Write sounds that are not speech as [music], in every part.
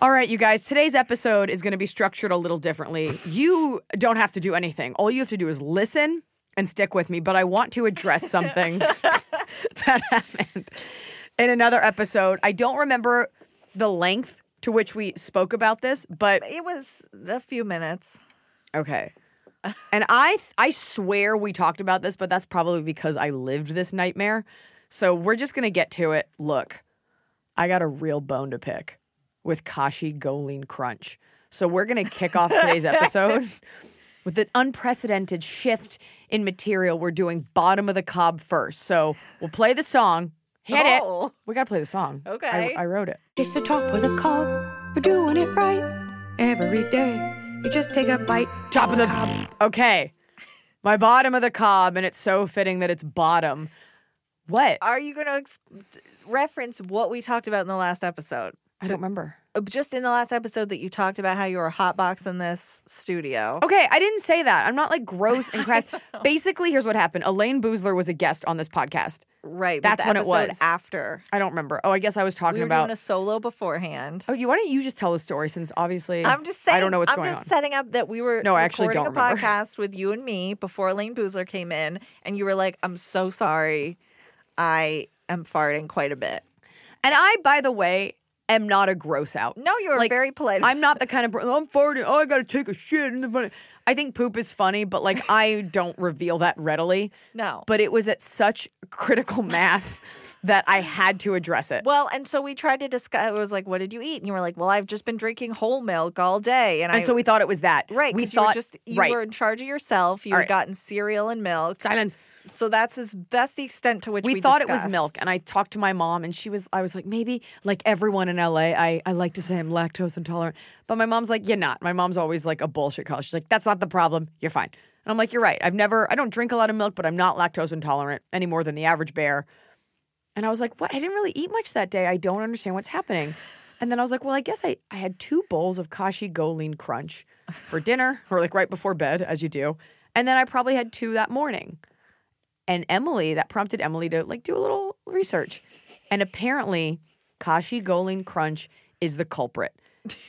All right, you guys, today's episode is going to be structured a little differently. You don't have to do anything. All you have to do is listen and stick with me, but I want to address something [laughs] that happened in another episode. I don't remember the length to which we spoke about this, but It was a few minutes. okay. And I I swear we talked about this, but that's probably because I lived this nightmare. So we're just going to get to it. Look, I got a real bone to pick with Kashi GoLean Crunch. So we're going to kick off today's [laughs] episode with an unprecedented shift in material. We're doing bottom of the cob first. So we'll play the song. Hit Oh. it. We got to play the song. Okay. I, I wrote it. It's the top of the cob. We're doing it right every day. You just take a bite. Top of the cob. Okay. My bottom of the cob, and it's so fitting that it's bottom. What? Are you going to ex- reference what we talked about in the last episode? I don't remember. Uh, Just in the last episode that you talked about how you were hotboxing in this studio. Okay, I didn't say that. I'm not like gross and [laughs] crass. Basically, here's what happened. Elayne Boosler was a guest on this podcast. Right. That's when it was. After. I don't remember. Oh, I guess I was talking We were about. doing a solo beforehand. oh, you why don't you just tell the story since obviously I'm just saying. I don't know what's I'm going just setting up that we were No, I actually recording don't a remember. [laughs] podcast with you and me before Elayne Boosler came in, and you were like, "I'm so sorry, I am farting quite a bit." and I, by the way, am not a gross out. No, you're Like, very polite. I'm not the [laughs] kind of oh, I'm farting. Oh, I gotta take a shit. And the funny. I think poop is funny, but like [laughs] I don't reveal that readily. no. But it was at such critical mass that I had to address it. Well, and so we tried to discuss. It was like, "What did you eat?" And you were like, "Well, I've just been drinking whole milk all day." And, and I, so we thought it was that. right, We 'cause you were thought just you right. were in charge of yourself. You All had right. gotten cereal and milk. Silence. So that's as that's the extent to which we, we, thought it was milk and i talked to my mom and she was i was like maybe like everyone in la i, I like to say i'm lactose intolerant but my mom's like you're not my mom's always like a bullshit call she's like that's not the problem you're fine and i'm like you're right i've never i don't drink a lot of milk but i'm not lactose intolerant any more than the average bear and i was like what? I didn't really eat much that day. I don't understand what's happening. And then i was like well i guess i, I had two bowls of kashi GoLean crunch for dinner [laughs] or like right before bed as you do. And then i probably had two that morning. And Emily, that prompted Emily to like do a little research. And apparently, Kashi GoLean Crunch is the culprit.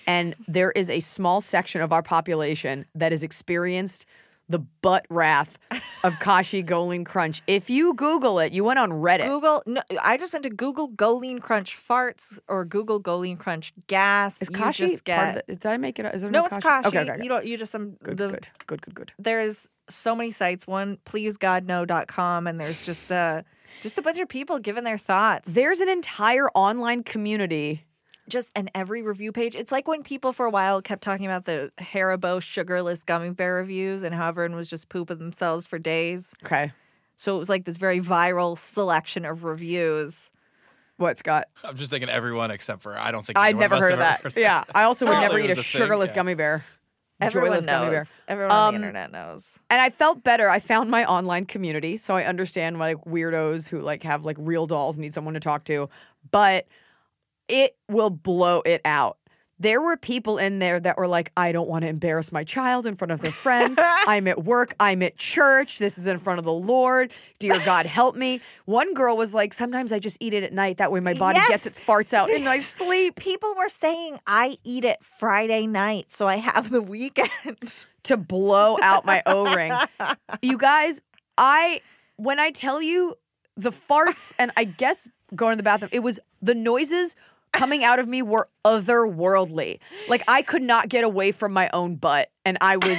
And there is a small section of our population that has experienced the butt wrath of [laughs] Kashi GoLean Crunch. If you Google it, you went on Reddit. Google. No, I just went to Google GoLean Crunch farts or Google GoLean Crunch gas. is You Kashi just part of the, Did I make it? Is there no, no it's Kashi. Okay, okay, okay. You don't. You just some good, the good, good, good, good. there's so many sites. One, pleasegodknow.com, and there's just a just a bunch of people giving their thoughts. There's an entire online community. Just and every review page. It's like when people for a while kept talking about the Haribo sugarless gummy bear reviews, and how everyone was just pooping themselves for days. Okay. So it was like this very viral selection of reviews. What, Scott? I'm just thinking everyone except for I don't think I'd anyone never must heard of have that. Yeah. I also would never eat a was a thing, sugarless yeah. gummy bear. Everyone Joyless gummy bear. knows. Everyone on Um, the internet knows. and I felt better. I found my online community, so I understand why like weirdos who like have like real dolls need someone to talk to, but it will blow it out. There were people in there that were like, I don't want to embarrass my child in front of their friends. [laughs] I'm at work. I'm at church. This is in front of the Lord. Dear God, help me. One girl was like, Sometimes I just eat it at night. That way my body gets its farts out in my [laughs] sleep. People were saying I eat it Friday night, so I have the weekend. [laughs] to blow out my O ring. You guys, I when I tell you the farts and I guess going to the bathroom, it was the noises coming out of me were otherworldly. Like I could not get away from my own butt, and I was,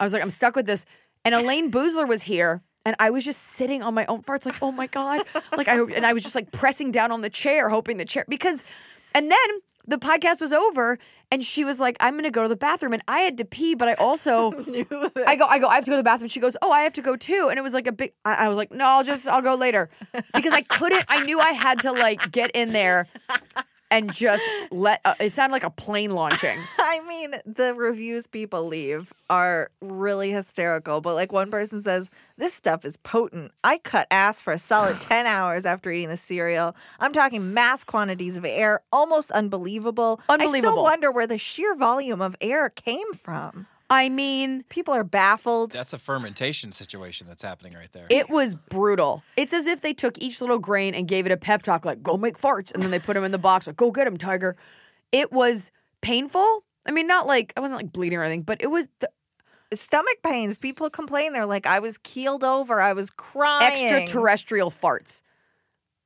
I was like, I'm stuck with this. And Elayne Boosler was here. And I was just sitting on my own farts, like, oh my God. Like I and I was just like pressing down on the chair, hoping the chair because and then the podcast was over and she was like, I'm gonna go to the bathroom. And I had to pee, but I also [laughs] I go, I go, I have to go to the bathroom. She goes, Oh, I have to go too. And it was like a big I, I was like, No, I'll just I'll go later. Because I couldn't, I knew I had to like get in there and just let uh, it sounded like a plane launching. [laughs] I mean, the reviews people leave are really hysterical. But like one person says, this stuff is potent. I cut ass for a solid [sighs] 10 hours after eating the cereal. I'm talking mass quantities of air, almost unbelievable. I still wonder where the sheer volume of air came from. I mean, People are baffled. That's a fermentation situation that's happening right there. It was brutal. It's as if they took each little grain and gave it a pep talk, like, go make farts. And then they put them in the box, like, go get them, tiger. It was painful. I mean, not like I wasn't like bleeding or anything, but it was the Stomach pains. People complain. They're like, I was keeled over. I was crying. extraterrestrial farts.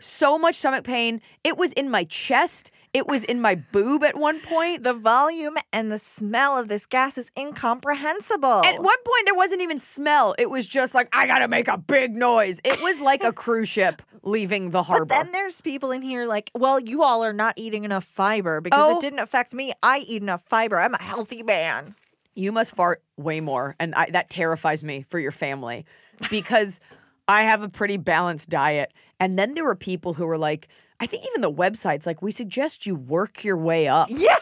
So much stomach pain. It was in my chest. It was in my boob at one point. The volume and the smell of this gas is incomprehensible. At one point, there wasn't even smell. It was just like, I gotta make a big noise. It was like a [laughs] cruise ship leaving the harbor. But then there's people in here like, well, you all are not eating enough fiber because Oh. it didn't affect me. I eat enough fiber. I'm a healthy man. you must fart way more. And I, that terrifies me for your family because [laughs] I have a pretty balanced diet. And then there were people who were like, I think even the websites, like, we suggest you work your way up. Yes.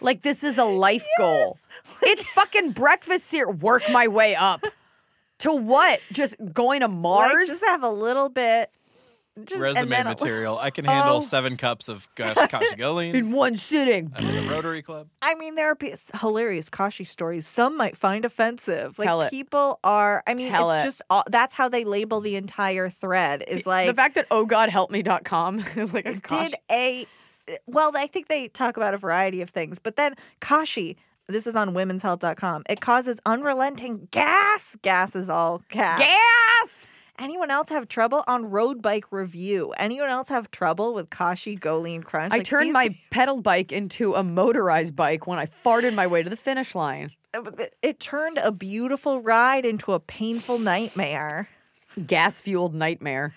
Like, this is a life goal. It's fucking breakfast here. Work my way up. To what? Just going to Like, Mars? just have a little bit. Just, Resume then material. I can [laughs] handle Oh. seven cups of Kash- Kashi GoLean. in one sitting. I'm in the Rotary Club. I mean, there are pe- hilarious Kashi stories. Some might find offensive. Like Tell it. people are. I mean, Tell it's it. just all, that's how they label the entire thread. Is like the fact that oh god help me.com [laughs] is like a gosh. did a well i think they talk about a variety of things but then kashi this is on womenshealth.com it causes unrelenting gas gas is all gas gas. Anyone else have trouble on road bike review anyone else have trouble with kashi GoLean crunch I Like, turned these my [laughs] pedal bike into a motorized bike when I farted my way to the finish line. Uh, it turned a beautiful ride into a painful nightmare Gas fueled nightmare.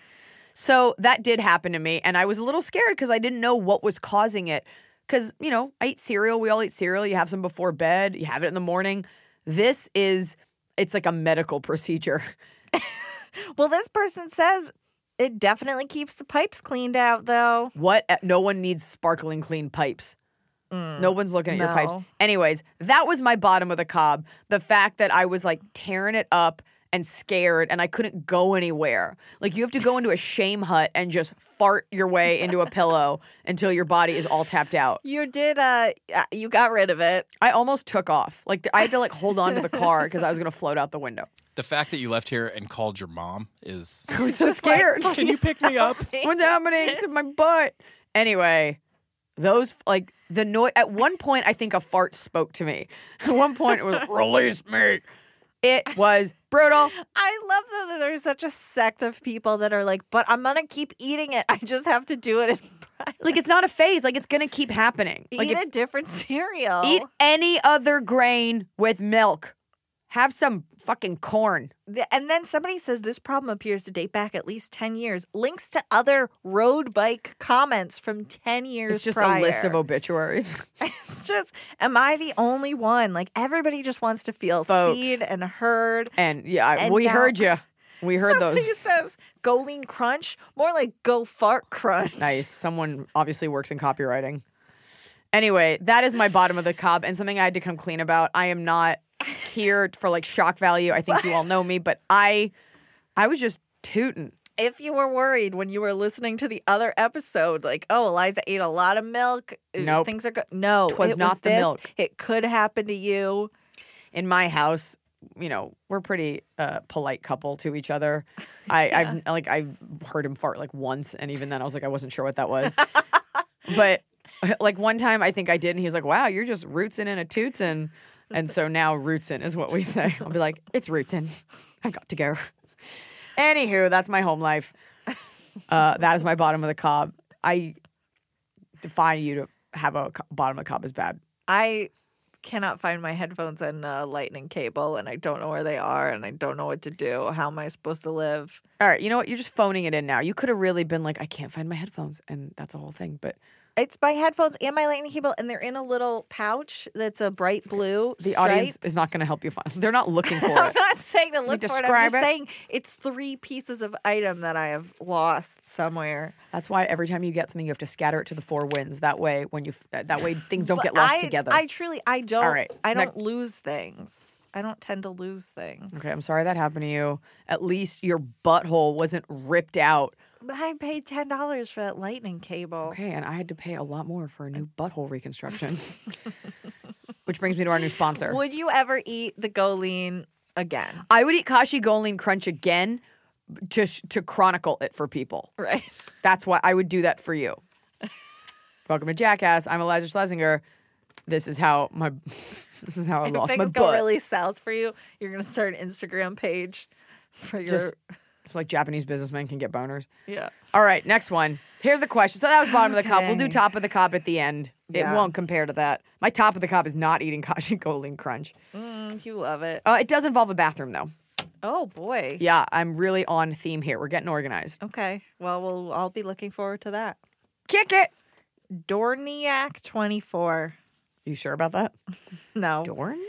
So that did happen to me, and I was a little scared because I didn't know what was causing it. Because, you know, I eat cereal. We all eat cereal. You have some before bed, you have it in the morning. This is, it's like a medical procedure. [laughs] [laughs] well this person says it definitely keeps the pipes cleaned out though What? No one needs sparkling clean pipes. Mm, no one's looking at your pipes. Anyways, that was my bottom of the cob. The fact that I was like tearing it up and scared and I couldn't go anywhere. Like you have to go into a shame hut and just fart your way into a pillow until your body is all tapped out. you did uh uh, you got rid of it I almost took off. Like I had to like hold on to the car because I was going to float out the window. The fact that you left here and called your mom is. [laughs] I was so scared. Can you pick me up? [laughs] What's happening to my butt? Anyway, those like the noise. At one point, I think a fart spoke to me. [laughs] At one point, it was release me. It was brutal. I love that there's such a sect of people that are like, but I'm gonna keep eating it. I just have to do it in private. Like it's not a phase. Like it's gonna keep happening. Like eat if- a different cereal. eat any other grain with milk. Have some fucking corn. And then somebody says this problem appears to date back at least 10 years. Links to other road bike comments from 10 years It's just prior. a list of [laughs] obituaries. It's just, am I the only one? Like everybody just wants to feel Folks. seen and heard. and yeah, And we now- heard you. We heard those. Somebody those. says go lean crunch, more like go fart crunch. Nice. Someone obviously works in copywriting. Anyway, that is my bottom of the cob and something I had to come clean about. I am not here for like shock value. I think you all know me, but I I was just tooting. if you were worried when you were listening to the other episode, like, oh, Iliza ate a lot of milk, Nope. things are good. No, it was not the this. milk. It could happen to you. In my house, you know, we're pretty uh, polite couple to each other. [laughs] I I've like I heard him fart like once and even then I was like I wasn't sure what that was. [laughs] but like one time I think I did and he was like, "Wow, you're just rootsin' in a tootsin'." And so now rootsin' is what we say. [laughs] I'll be like, "It's rootsin'. I've got to go." Anywho, that's my home life. [laughs] Uh, that is my bottom of the cob. I defy you to have a co- bottom of the cob is bad. I cannot find my headphones and uh, lightning cable, and I don't know where they are, and I don't know what to do. How am I supposed to live? All right, you know what? You're just phoning it in now. You could have really been like, I can't find my headphones, and that's a whole thing. But It's my headphones and my lightning cable, and they're in a little pouch that's a bright blue. the stripe. audience is not going to help you find. They're not looking [laughs] for I'm it. not saying to look for it. I'm just it? saying it's three pieces of item that I have lost somewhere. That's why every time you get something, you have to scatter it to the four winds. That way, when you uh, that way things don't get lost I, together. I truly, I don't. right, I don't lose things. I don't tend to lose things. okay, I'm sorry that happened to you. At least your butthole wasn't ripped out. I paid ten dollars for that lightning cable. Okay, and I had to pay a lot more for a new [laughs] butthole reconstruction. [laughs] Which brings me to our new sponsor. Would you ever eat the Go Lean again? I would eat Kashi GoLean Crunch again to sh- to chronicle it for people. Right. [laughs] That's why I would do that for you. Welcome to Jackass. I'm Iliza Shlesinger. this is how my this is how I If lost my things butt. go really south for you, you're gonna start an Instagram page for your Just it's like Japanese businessmen can get boners. yeah. All right, next one. Here's the question. So that was bottom of the cup. We'll do top of the cup at the end. It won't compare to that. My top of the cup is not eating [laughs] Kashi Golden Crunch. Mm, you love it. Uh, it does involve a bathroom though. Oh boy. Yeah, I'm really on theme here. We're getting organized. Okay. Well, we'll I'll be looking forward to that. Kick it. Dorniak 24. You sure about that? [laughs] No. Dorn?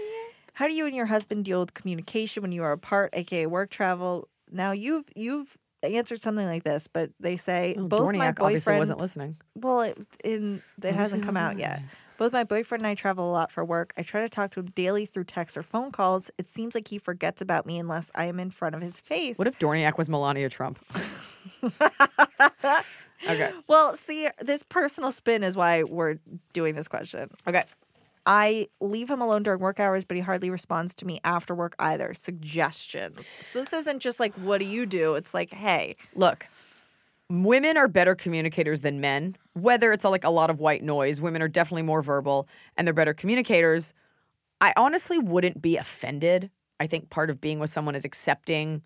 How do you and your husband deal with communication when you are apart, aka work travel? Now you've you've answered something like this, but they say Well, both my Dorniak obviously boyfriend wasn't listening. Well, it, in it hasn't come out wasn't yet. Both my boyfriend and I travel a lot for work. I try to talk to him daily through text or phone calls. It seems like he forgets about me unless I am in front of his face. What if Dorniak was Melania Trump? [laughs] okay. Well, see, this personal spin is why we're doing this question. Okay. I leave him alone during work hours, but he hardly responds to me after work either. Suggestions. So this isn't just like, what do you do? It's like, hey, Look, women are better communicators than men. Whether it's like a lot of white noise, women are definitely more verbal and they're better communicators. I honestly wouldn't be offended. I think part of being with someone is accepting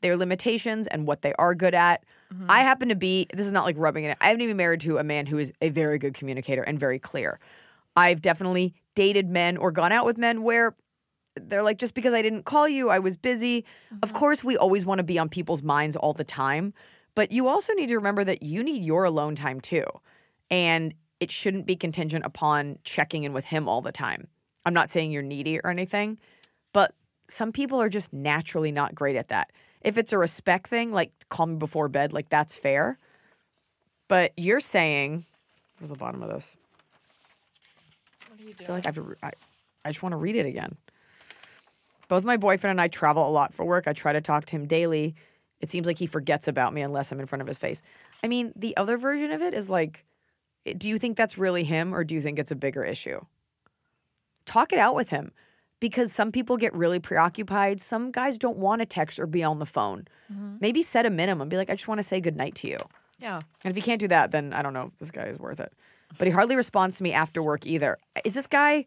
their limitations and what they are good at. Mm-hmm. I happen to be, this is not like rubbing it. I haven't even married to a man who is a very good communicator and very clear. I've definitely dated men or gone out with men where they're like, just because I didn't call you, I was busy. Of uh-huh. course, we always want to be on people's minds all the time, but you also need to remember that you need your alone time too. And it shouldn't be contingent upon checking in with him all the time. I'm not saying you're needy or anything, but some people are just naturally not great at that. If it's a respect thing, like call me before bed, like that's fair. But you're saying, where's the bottom of this? I feel like I've, I, I just want to read it again. Both my boyfriend and I travel a lot for work. I try to talk to him daily. It seems like he forgets about me unless I'm in front of his face. I mean, the other version of it is like, do you think that's really him or do you think it's a bigger issue? Talk it out with him because some people get really preoccupied. Some guys don't want to text or be on the phone. Mm-hmm. Maybe set a minimum. Be like, I just want to say goodnight to you. yeah. And if you can't do that, then I don't know if this guy is worth it. But he hardly responds to me after work either. Is this guy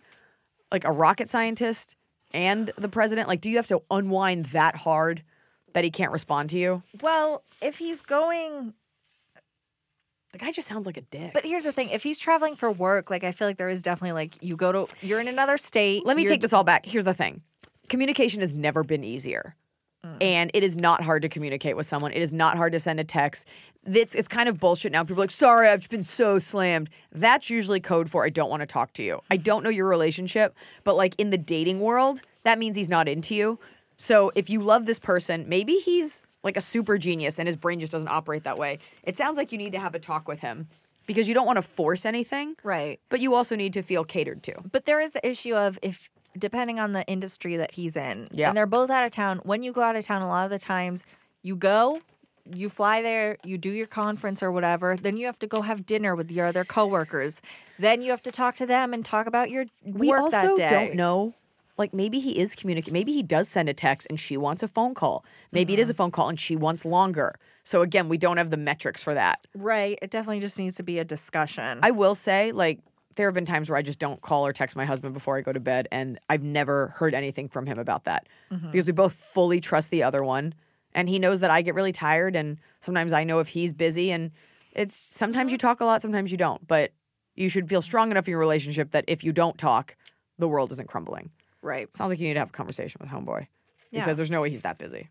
like a rocket scientist and the president? Like, do you have to unwind that hard that he can't respond to you? Well, if he's going The guy just sounds like a dick. But here's the thing: if he's traveling for work, like I feel like there is definitely like you go to you're in another state. Let me take this all back. Here's the thing communication has never been easier. Mm. And it is not hard to communicate with someone. It is not hard to send a text. It's, it's kind of bullshit now. People are like, sorry, I've just been so slammed. That's usually code for I don't want to talk to you. I don't know your relationship, but like in the dating world, that means he's not into you. So if you love this person, maybe he's like a super genius and his brain just doesn't operate that way. It sounds like you need to have a talk with him because you don't want to force anything, right. but you also need to feel catered to. But there is the issue of if depending on the industry that he's in, Yeah. and they're both out of town. When you go out of town, a lot of the times you go. You fly there, you do your conference or whatever, then you have to go have dinner with your other coworkers. Then you have to talk to them and talk about your we work that day. don't know like maybe he is communicating maybe he does send a text and she wants a phone call maybe it is a Mm-hmm. phone call and she wants longer so again we don't have the metrics for that Right. It definitely just needs to be a discussion. i will say like there have been times where i just don't call or text my husband before i go to bed and i've never heard anything from him about that Mm-hmm. because we both fully trust the other one and he knows that i get really tired and sometimes i know if he's busy and it's sometimes you talk a lot sometimes you don't but you should feel strong enough in your relationship that if you don't talk the world isn't crumbling right. Sounds like you need to have a conversation with homeboy Yeah. because there's no way he's that busy,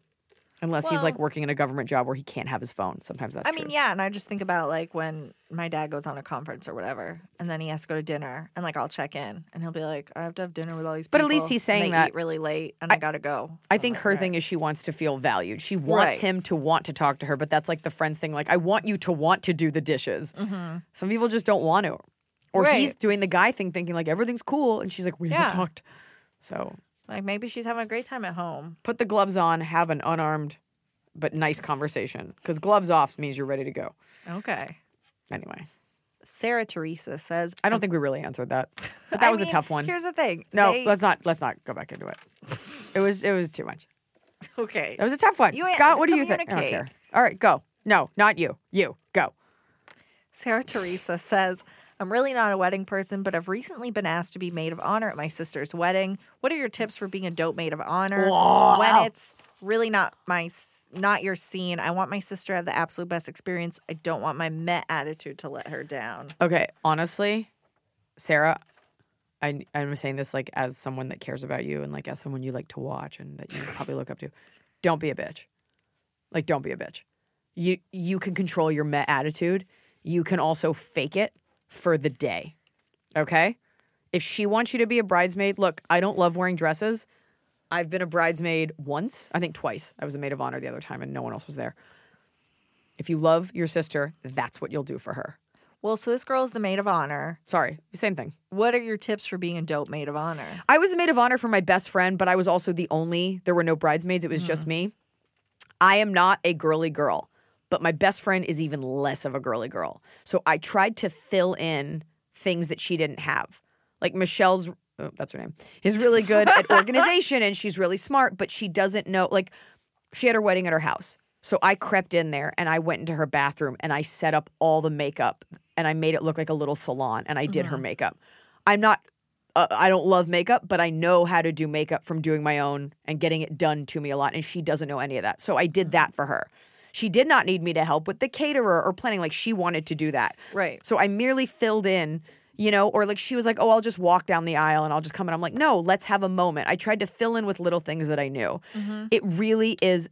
unless he's like working in a government job where he can't have his phone. Sometimes that's I true. mean, yeah, and I just think about like when my dad goes on a conference or whatever, and then he has to go to dinner, and like I'll check in, and he'll be like, "I have to have dinner with all these people." But at least he's saying that- eat really late, and I, gotta go. I think her thing is she wants to feel valued. She wants Right. him to want to talk to her, but that's like the friends thing. Like, I want you to want to do the dishes. Mm-hmm. Some people just don't want to, or he's doing the guy thing, thinking like everything's cool, and she's like, we Yeah. haven't talked. So like maybe she's having a great time at home. put the gloves on, have an unarmed but nice conversation, because gloves off means you're ready to go. Okay. Anyway, Sarah Teresa says, I don't think we really answered that, but [laughs] that was a tough one. Here's the thing. No, they- let's not let's not go back into it. It was it was too much. [laughs] okay. that was a tough one. You Scott, what do you think? I don't care. All right, go. No, not you. You go. Sarah Teresa says, I'm really not a wedding person, but I've recently been asked to be maid of honor at my sister's wedding. What are your tips for being a dope maid of honor when it's really not my not your scene? I want my sister to have the absolute best experience. I don't want my met attitude to let her down. Okay, honestly, Sarah, I, I'm saying this like as someone that cares about you and like as someone you like to watch and that you probably look up to. Don't be a bitch. Like, don't be a bitch. You you can control your met attitude. You can also fake it for the day. Okay. If she wants you to be a bridesmaid, look, I don't love wearing dresses. I've been a bridesmaid once, I think twice. I was a maid of honor the other time and no one else was there. If you love your sister, that's what you'll do for her. Well, so this girl is the maid of honor. Sorry, same thing. What are your tips for being a dope maid of honor? I was the maid of honor for my best friend, but I was also the only. There were no bridesmaids. It was just mm-hmm. me. I am not a girly girl, but my best friend is even less of a girly girl. So I tried to fill in things that she didn't have. Like Michelle's, oh, that's her name, is really good at organization and she's really smart, but she doesn't know. Like she had her wedding at her house. So I crept in there and I went into her bathroom and I set up all the makeup and I made it look like a little salon and I did her makeup. I'm not uh, I don't love makeup, but I know how to do makeup from doing my own and getting it done to me a lot. And she doesn't know any of that. So I did that for her. She did not need me to help with the caterer or planning. Like she wanted to do that. Right. So I merely filled in, you know, or like she was like, oh, I'll just walk down the aisle and I'll just come in. I'm like, no, let's have a moment. I tried to fill in with little things that I knew. Mm-hmm. It really is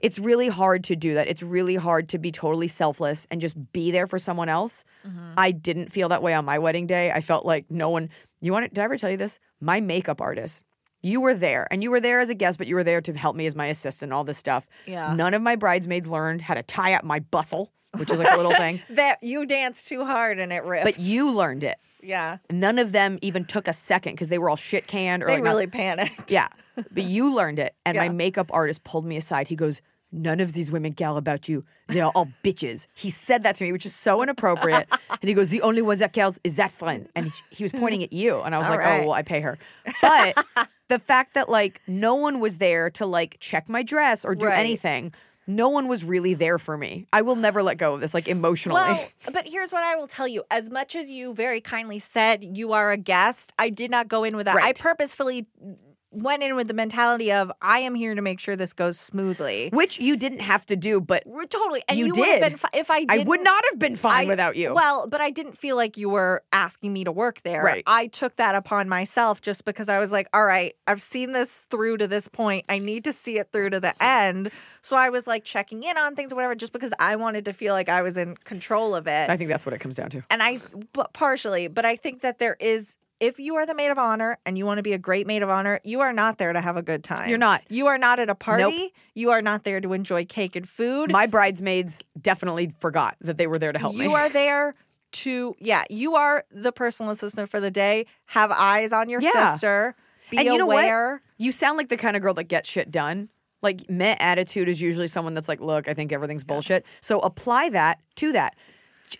it's really hard to do that. It's really hard to be totally selfless and just be there for someone else. Mm-hmm. I didn't feel that way on my wedding day. I felt like no one. You want? to- Did I ever tell you this? My makeup artist. You were there, and you were there as a guest, but you were there to help me as my assistant. All this stuff. Yeah. None of my bridesmaids learned how to tie up my bustle, which is like a little thing. [laughs] That you danced too hard and it ripped. But you learned it. yeah, None of them even took a second because they were all shit canned or they like really panicked. yeah. [laughs] But you learned it. And my makeup artist pulled me aside. He goes, None of these women gal about you. They're all bitches. He said that to me, which is so inappropriate. [laughs] and he goes, The only ones that gals is that friend. And he, he was pointing at you. And I was All like, right. Oh, well, I pay her. But the fact that like no one was there to like check my dress or do Right. anything, no one was really there for me. I will never let go of this, like emotionally. Well, but here's what I will tell you. As much as you very kindly said you are a guest, I did not go in with that. I purposefully went in with the mentality of I am here to make sure this goes smoothly. which you didn't have to do, but We're Totally. And You you, would have did. been if I I would not have been fine I- without you. Well, but I didn't feel like you were asking me to work there. Right. I took that upon myself just because I was like, all right, I've seen this through to this point. I need to see it through to the end. So I was like checking in on things or whatever just because I wanted to feel like I was in control of it. I think that's what it comes down to. and I, but partially, but I think that there is. If you are the maid of honor and you want to be a great maid of honor, you are not there to have a good time. You're not. You are not at a party. You are not there to enjoy cake and food. My bridesmaids definitely forgot that they were there to help you me. You are there to yeah you are the personal assistant for the day have eyes on your Yeah. sister be and you aware? You sound like the kind of girl that gets shit done. Like meh attitude is usually someone that's like, look, I think everything's bullshit. So apply that to that.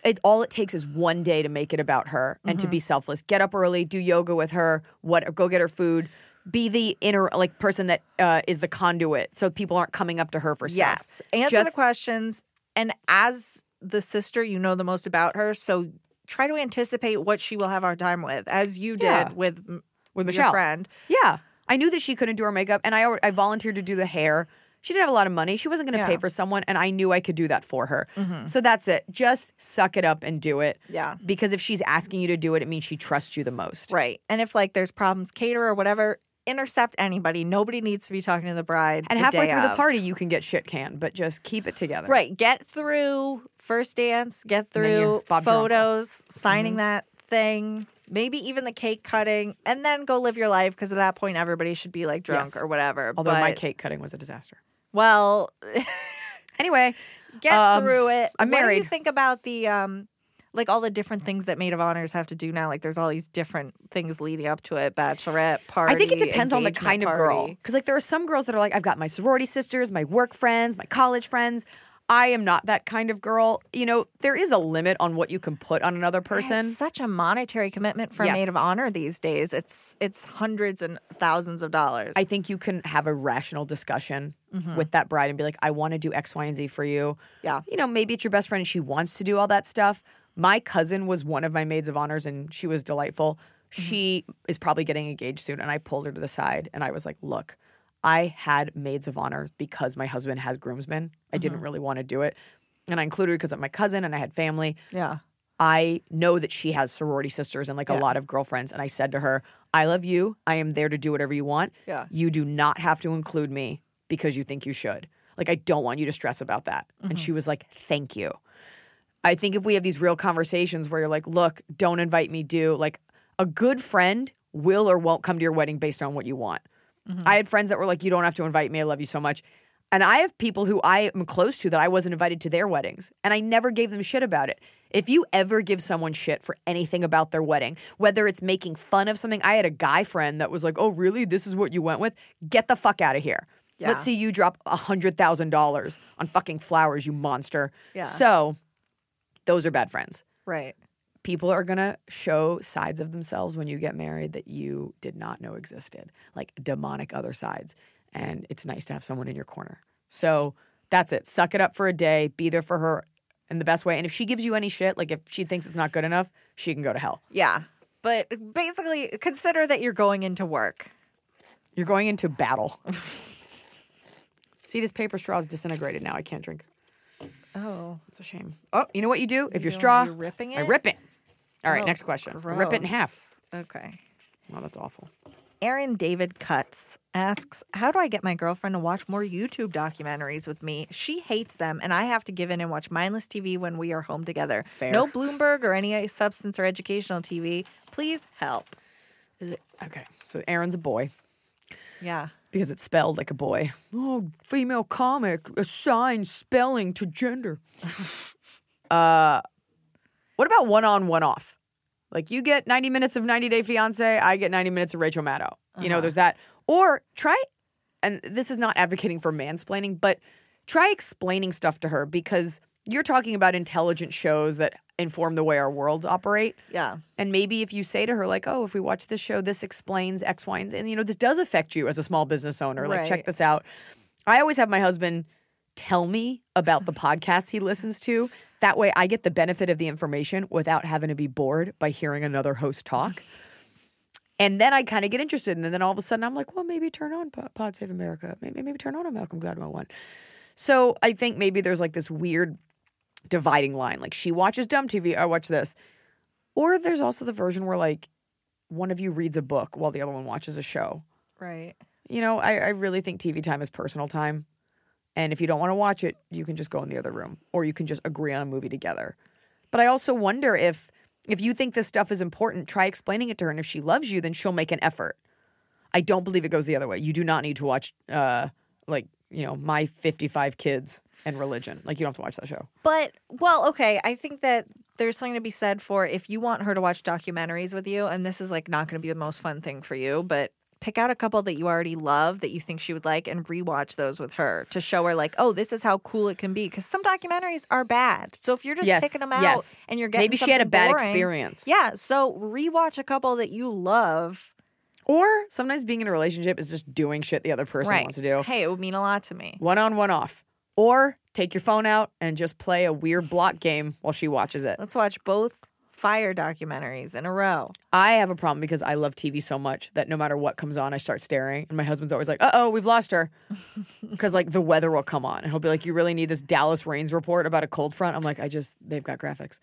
It, all it takes is one day to make it about her and to be Mm-hmm. selfless. Get up early, do yoga with her, what go get her food. Be the inner like person that uh, is the conduit, so people aren't coming up to her for stuff. yes answer the questions and as the sister you know the most about her so try to anticipate what she will have our time with as you did Yeah. with With your Michelle. friend Yeah, I knew that she couldn't do her makeup, and I I volunteered to do the hair. She didn't have a lot of money. She wasn't going to Yeah. Mm-hmm. pay for someone, and I knew I could do that for her. So that's it. Just suck it up and do it. Yeah. Because if she's asking you to do it, it means she trusts you the most. right and if like there's problems cater or whatever intercept anybody nobody needs to be talking to the bride And the halfway through the party, you can get shit canned, but just keep it together. Right. Get through first dance, get through photos, signing Mm-hmm. that thing, maybe even the cake cutting, and then go live your life because at that point everybody should be like drunk Yes. or whatever. Although but, my cake cutting was a disaster. Well, [laughs] Anyway, get Um, through it. I'm What do you married. think about the um like all the different things that maid of honors have to do now? Like there's all these different things leading up to it, bachelorette party. I think it depends on the kind of girl. Because like there are some girls that are like, I've got my sorority sisters, my work friends, my college friends. I am not that kind of girl. You know, there is a limit on what you can put on another person. It's such a monetary commitment for a maid of honor these days. It's it's hundreds and thousands of dollars. I think you can have a rational discussion Mm-hmm. with that bride and be like, I want to do X, Y, and Z for you. Yeah. You know, maybe it's your best friend and she wants to do all that stuff, My cousin was one of my maids of honors and she was delightful. She is probably getting engaged soon. And I pulled her to the side and I was like, look, I had maids of honor because my husband has groomsmen. I didn't really want to do it. And I included her because of my cousin and I had family. Yeah. I know that she has sorority sisters and like a lot of girlfriends. And I said to her, I love you. I am there to do whatever you want. Yeah. You do not have to include me because you think you should. Like, I don't want you to stress about that. And mm-hmm. she was like, Thank you. I think if we have these real conversations where you're like, Look, don't invite me, do like a good friend will or won't come to your wedding based on what you want. Mm-hmm. I had friends that were like, You don't have to invite me. I love you so much. And I have people who I am close to that I wasn't invited to their weddings, and I never gave them shit about it. If you ever give someone shit for anything about their wedding, whether it's making fun of something, I had a guy friend that was like, "Oh, really? This is what you went with? Get the fuck out of here." Yeah. Let's see you drop a hundred thousand dollars on fucking flowers, you monster. Yeah. So, those are bad friends. Right. People are gonna show sides of themselves when you get married that you did not know existed, like demonic other sides. And it's nice to have someone in your corner. So that's it. Suck it up for a day. Be there for her in the best way. And if she gives you any shit, like if she thinks it's not good enough, she can go to hell. Yeah. But basically, consider that you're going into work. You're going into battle. [laughs] See, this paper straw is disintegrated now. I can't drink. Oh. It's a shame. Oh, you know what you do? If your straw, you're ripping I rip it. All right, Oh, next question. Rip it in half. Okay. Wow, that's awful. Aaron David Cuts asks, How do I get my girlfriend to watch more YouTube documentaries with me? She hates them, and I have to give in and watch mindless TV when we are home together. Fair. No Bloomberg or any uh, substance or educational TV. Please help. Uh, okay, so Aaron's a boy. Yeah. Because it's spelled like a boy. Oh, female comic assigns spelling to gender. [laughs] uh, what about one on, one off? Like you get 90 minutes of 90 Day Fiance, I get 90 minutes of Rachel Maddow. You know, there's that. Or try, and this is not advocating for mansplaining, but try explaining stuff to her because you're talking about intelligent shows that inform the way our worlds operate. Yeah. And maybe if you say to her, like, oh, if we watch this show, this explains X, Y, and Z. And, you know, this does affect you as a small business owner. Like, check this out. I always have my husband tell me about the podcasts he listens to. That way I get the benefit of the information without having to be bored by hearing another host talk. [laughs] and then I kind of get interested. And then all of a sudden I'm like, well, maybe turn on Pod, Pod Save America. Maybe, maybe turn on a Malcolm Gladwell one. So I think maybe there's like this weird dividing line. Like she watches dumb TV, I watch this. Or there's also the version where like one of you reads a book while the other one watches a show. Right. You know, I, I really think TV time is personal time. And if you don't want to watch it, you can just go in the other room or you can just agree on a movie together. But I also wonder if if you think this stuff is important, try explaining it to her. And if she loves you, then she'll make an effort. I don't believe it goes the other way. You do not need to watch uh like, you know, my 55 kids and religion. Like you don't have to watch that show. But well, okay, I think that there's something to be said for if you want her to watch documentaries with you, and this is like not going to be the most fun thing for you, but pick out a couple that you already love that you think she would like and rewatch those with her to show her like, oh, this is how cool it can be. Because some documentaries are bad. So if you're just Yes, picking them out yes. and you're getting Maybe she had a bad boring- experience. yeah. So rewatch a couple that you love. Or sometimes being in a relationship is just doing shit the other person right. wants to do. Hey, it would mean a lot to me. One on, one off. Or take your phone out and just play a weird block game while she watches it. Let's watch both fire documentaries in a row. I have a problem because I love TV so much that no matter what comes on, I start staring. And my husband's always like, uh oh, we've lost her. [laughs] Because like the weather will come on. And he'll be like, you really need this Dallas rains report about a cold front? I'm like, I just, they've got graphics.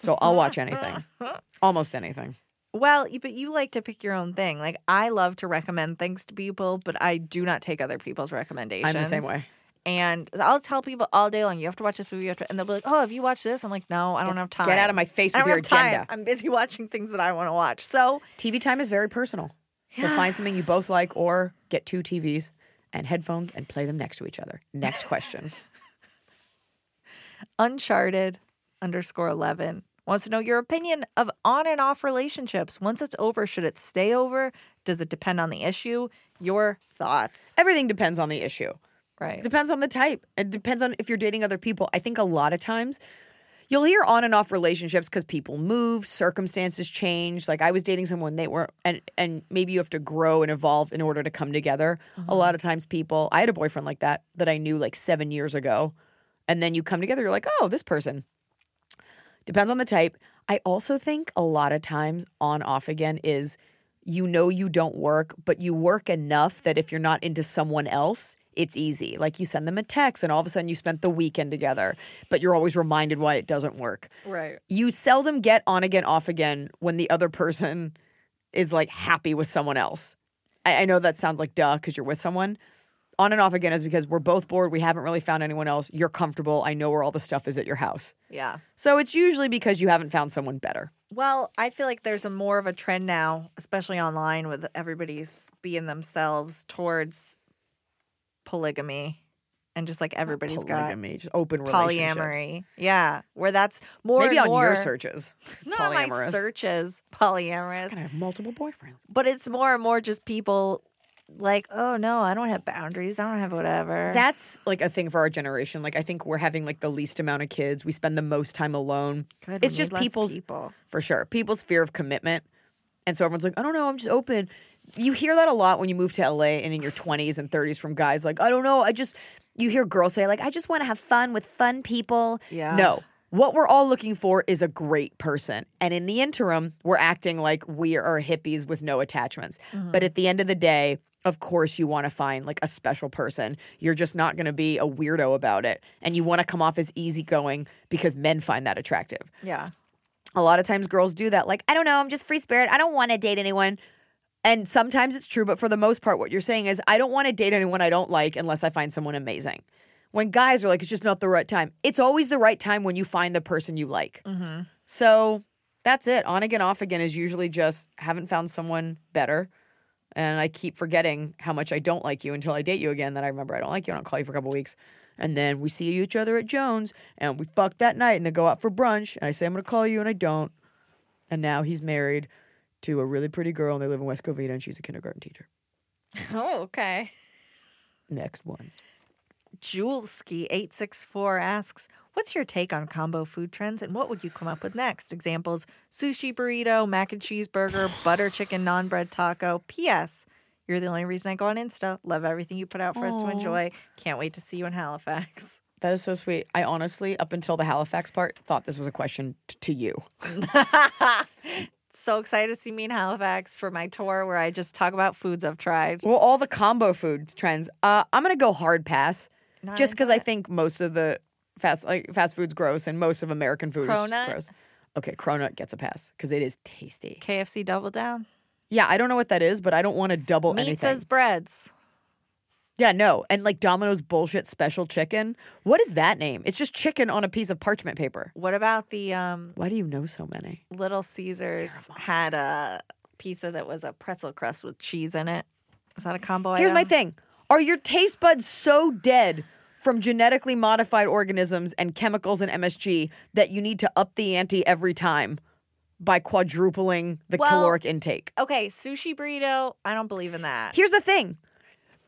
So I'll watch anything. [laughs] Almost anything. Well, but you like to pick your own thing. Like I love to recommend things to people, but I do not take other people's recommendations. I'm the same way. And I'll tell people all day long, you have to watch this movie, you have to, and they'll be like, "Oh, have you watched this?" I'm like, "No, I don't have time. Get out of my face with your have time. agenda. I'm busy [laughs] watching things that I want to watch." So TV time is very personal. So find something you both like or get two TVs and headphones and play them next to each other. Next question. [laughs] Uncharted underscore eleven wants to know your opinion of on and off relationships. Once it's over, should it stay over? Does it depend on the issue? Your thoughts, Everything depends on the issue. right? It depends on the type. It depends on if you're dating other people. I think a lot of times you'll hear on and off relationships because people move, circumstances change. Like I was dating someone they were and and maybe you have to grow and evolve in order to come together. A mm-hmm. lot of times people I had a boyfriend like that that I knew like 7 years ago. And then you come together, you're like, oh, this person Depends on the type. I also think a lot of times on off again is you know you don't work, but you work enough that if you're not into someone else, it's easy. Like you send them a text and all of a sudden you spent the weekend together, but you're always reminded why it doesn't work. Right. You seldom get on again, off again when the other person is like happy with someone else. I, I know that sounds like duh because you're with someone. On and off again is because we're both bored. We haven't really found anyone else. You're comfortable. I know where all the stuff is at your house. Yeah. So it's usually because you haven't found someone better. Well, I feel like there's a more of a trend now, especially online with everybody's being themselves towards polygamy and just like everybody's polygamy, just open got relationships. polyamory. Yeah, where that's more Maybe on more, your searches. It's Not my searches polyamorous, I have multiple boyfriends. but it's more and more just people like, oh no, I don't have boundaries. I don't have whatever. That's like a thing for our generation. Like I think we're having like the least amount of kids. We spend the most time alone. Good, it's just people's people. for sure. People's fear of commitment. And so everyone's like, I don't know, I'm just open. You hear that a lot when you move to LA and in your 20s and 30s from guys like, I don't know, I just you hear girls say like, I just want to have fun with fun people. Yeah. No. What we're all looking for is a great person. And in the interim, we're acting like we are hippies with no attachments. Mm-hmm. But at the end of the day, of course, you want to find like a special person. You're just not going to be a weirdo about it. And you want to come off as easygoing because men find that attractive. yeah. A lot of times girls do that. Like, I don't know, I'm just free spirit. I don't want to date anyone. And sometimes it's true, but for the most part, what you're saying is, I don't want to date anyone I don't like unless I find someone amazing. When guys are like, it's just not the right time, it's always the right time when you find the person you like. Mm-hmm. So that's it. On again, off again is usually just haven't found someone better. And I keep forgetting how much I don't like you until I date you again. Then I remember I don't like you and I'll call you for a couple weeks. And then we see each other at Jones and we fuck that night and then go out for brunch. And I say, I'm going to call you and I don't. And now he's married to a really pretty girl and they live in West Covina and she's a kindergarten teacher. [laughs] Oh, okay. Next one. Julski864 asks, What's your take on combo food trends and what would you come up with next? Examples sushi burrito, mac and cheese burger, butter chicken non bread taco. P.S. You're the only reason I go on Insta. Love everything you put out for us to enjoy. Can't wait to see you in Halifax. [laughs] That is so sweet. I honestly, up until the Halifax part, thought this was a question t- to you. [laughs] So excited to see me in Halifax for my tour where I just talk about foods I've tried. Well, all the combo food trends. Uh, I'm gonna go hard pass, Not just because I think most of the fast like fast food's gross and most of American food is Cronut? just gross. Okay, cronut gets a pass because it is tasty. KFC Double Down. Yeah, I don't know what that is, but I don't want to double Meats anything. as breads. yeah, no, and like Domino's bullshit special chicken. What is that name? It's just chicken on a piece of parchment paper. What about the um, Why do you know so many? Little Caesars had a pizza that was a pretzel crust with cheese in it. Is that a combo? Here's my thing: Are your taste buds so dead from genetically modified organisms and chemicals and MSG that you need to up the ante every time by quadrupling the Well- caloric intake? Okay, sushi burrito. I don't believe in that. Here's the thing.